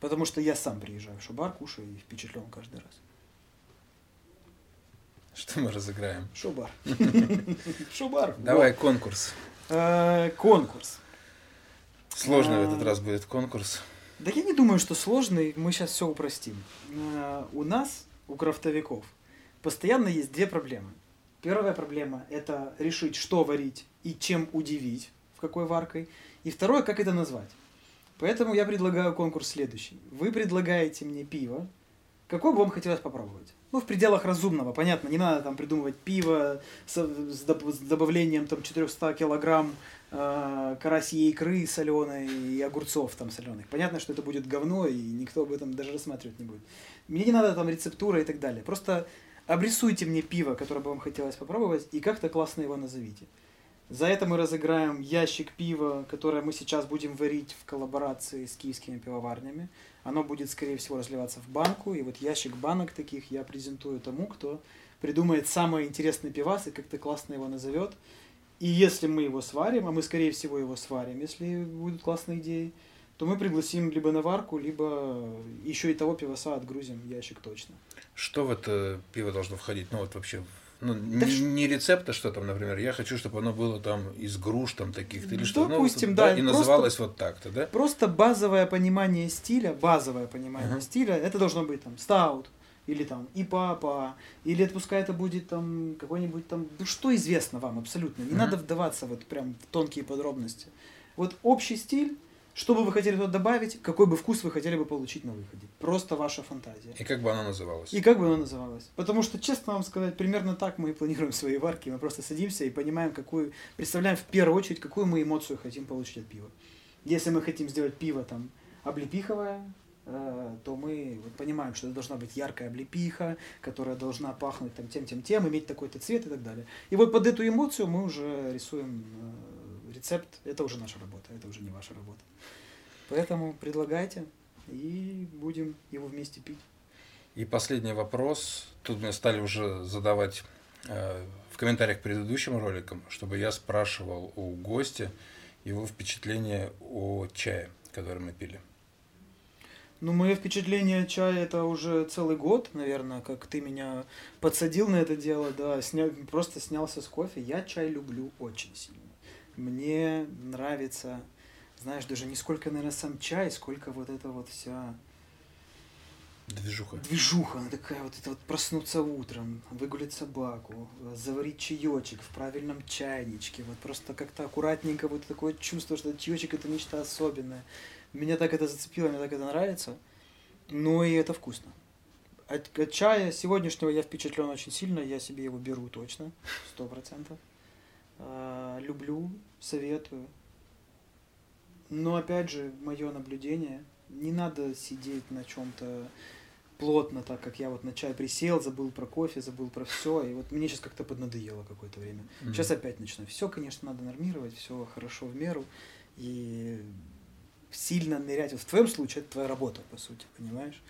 Потому что я сам приезжаю в шубар, кушаю и впечатлен каждый раз. Что мы разыграем? Шубар. Шубар. Давай конкурс. Э, Конкурс. Сложный в А. этот раз будет конкурс. Да я не думаю, что сложный, мы сейчас все упростим. Э, У нас, у крафтовиков, постоянно есть две проблемы. Первая проблема – это решить, что варить и чем удивить, в какой варкой. И второе, как это назвать. Поэтому я предлагаю конкурс следующий. Вы предлагаете мне пиво, какое бы вам хотелось попробовать. Ну, в пределах разумного, понятно, не надо там придумывать пиво с, с доб- с добавлением там 400 килограмм э, карасьей икры соленой и огурцов там соленых. Понятно, что это будет говно, и никто об этом даже рассматривать не будет. Мне не надо там рецептура и так далее. Просто обрисуйте мне пиво, которое бы вам хотелось попробовать, и как-то классно его назовите. За это мы разыграем ящик пива, которое мы сейчас будем варить в коллаборации с киевскими пивоварнями. Оно будет, скорее всего, разливаться в банку. И вот ящик банок таких я презентую тому, кто придумает самый интересный пивас и как-то классно его назовет. И если мы его сварим, а мы, скорее всего, его сварим, если будут классные идеи, то мы пригласим либо на варку, либо еще и того пиваса отгрузим ящик точно. Что в это пиво должно входить? Ну вот вообще, ну, Да не, не рецепта, что там, например, я хочу, чтобы оно было там из груш там таких-то или что. Ну, вот, Допустим, да, И просто- называлось вот так-то, да? Просто базовое понимание стиля, базовое понимание Ага. стиля, это должно быть там стаут, или там и папа, или это пускай это будет там какой-нибудь там, ну что известно вам абсолютно, не Мгм. надо вдаваться вот прям в тонкие подробности. Вот общий стиль, что бы вы хотели туда добавить, какой бы вкус вы хотели бы получить на выходе. Просто ваша фантазия. И как бы оно называлось? И как бы оно называлось? Потому что, честно вам сказать, примерно так мы и планируем свои варки. Мы просто садимся и понимаем, какую, представляем в первую очередь, какую мы эмоцию хотим получить от пива. Если мы хотим сделать пиво там облепиховое, э, то мы вот понимаем, что это должна быть яркая облепиха, которая должна пахнуть там тем, тем, тем, иметь такой-то цвет и так далее. И вот под эту эмоцию мы уже рисуем э, рецепт. Это уже наша работа, это уже не ваша работа. Поэтому предлагайте и будем его вместе пить. И последний вопрос. Тут мне стали уже задавать э, в комментариях к предыдущим роликам, чтобы я спрашивал у гостя его впечатление о чае, который мы пили. Ну, мое впечатление от чая это уже целый год, наверное, как ты меня подсадил на это дело, да, сня... просто снялся с кофе. Я чай люблю очень сильно. Мне нравится, знаешь, даже не сколько, наверное, сам чай, сколько вот эта вот вся Движуха. движуха, она такая вот, это вот проснуться утром, выгулять собаку, заварить чаечек в правильном чайничке, вот просто как-то аккуратненько, вот такое чувство, что чаечек это нечто особенное. Меня так это зацепило, мне так это нравится, но и это вкусно. От, от чая сегодняшнего я впечатлен очень сильно, я себе его беру точно, сто процентов. А, люблю, советую. Но опять же, мое наблюдение, не надо сидеть на чем-то плотно, так как я вот на чай присел, забыл про кофе, забыл про все, и вот мне сейчас как-то поднадоело какое-то время. Mm-hmm. Сейчас опять начну. Все, конечно, надо нормировать, все хорошо в меру, и сильно нырять. Вот в твоем случае это твоя работа, по сути, понимаешь?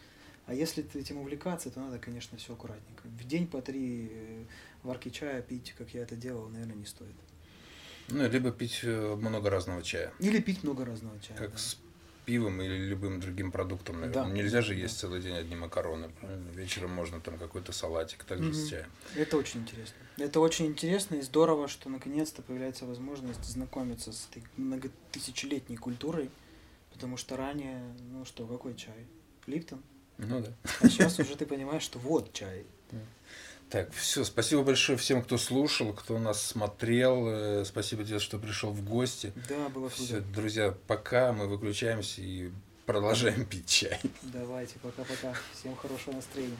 А если ты этим увлекаться, то надо, конечно, все аккуратненько. В день по три э, варки чая пить, как я это делал, наверное, не стоит. Ну, либо пить э, много разного чая. Или пить много разного чая. Как да. с пивом или любым другим продуктом, наверное. Да. Нельзя же есть да. целый день одни макароны. Правильно? Вечером можно там какой-то салатик также угу. с чаем. Это очень интересно. Это очень интересно и здорово, что наконец-то появляется возможность знакомиться с этой многотысячелетней культурой, потому что ранее, ну что, какой чай? Липтон? Ну да. А сейчас уже ты понимаешь, что вот чай. Так, все, спасибо большое всем, кто слушал, кто нас смотрел. Э, спасибо тебе, что пришел в гости. Да, было. Все, друзья, пока мы выключаемся и продолжаем пить чай. Давайте, пока-пока. Всем хорошего настроения.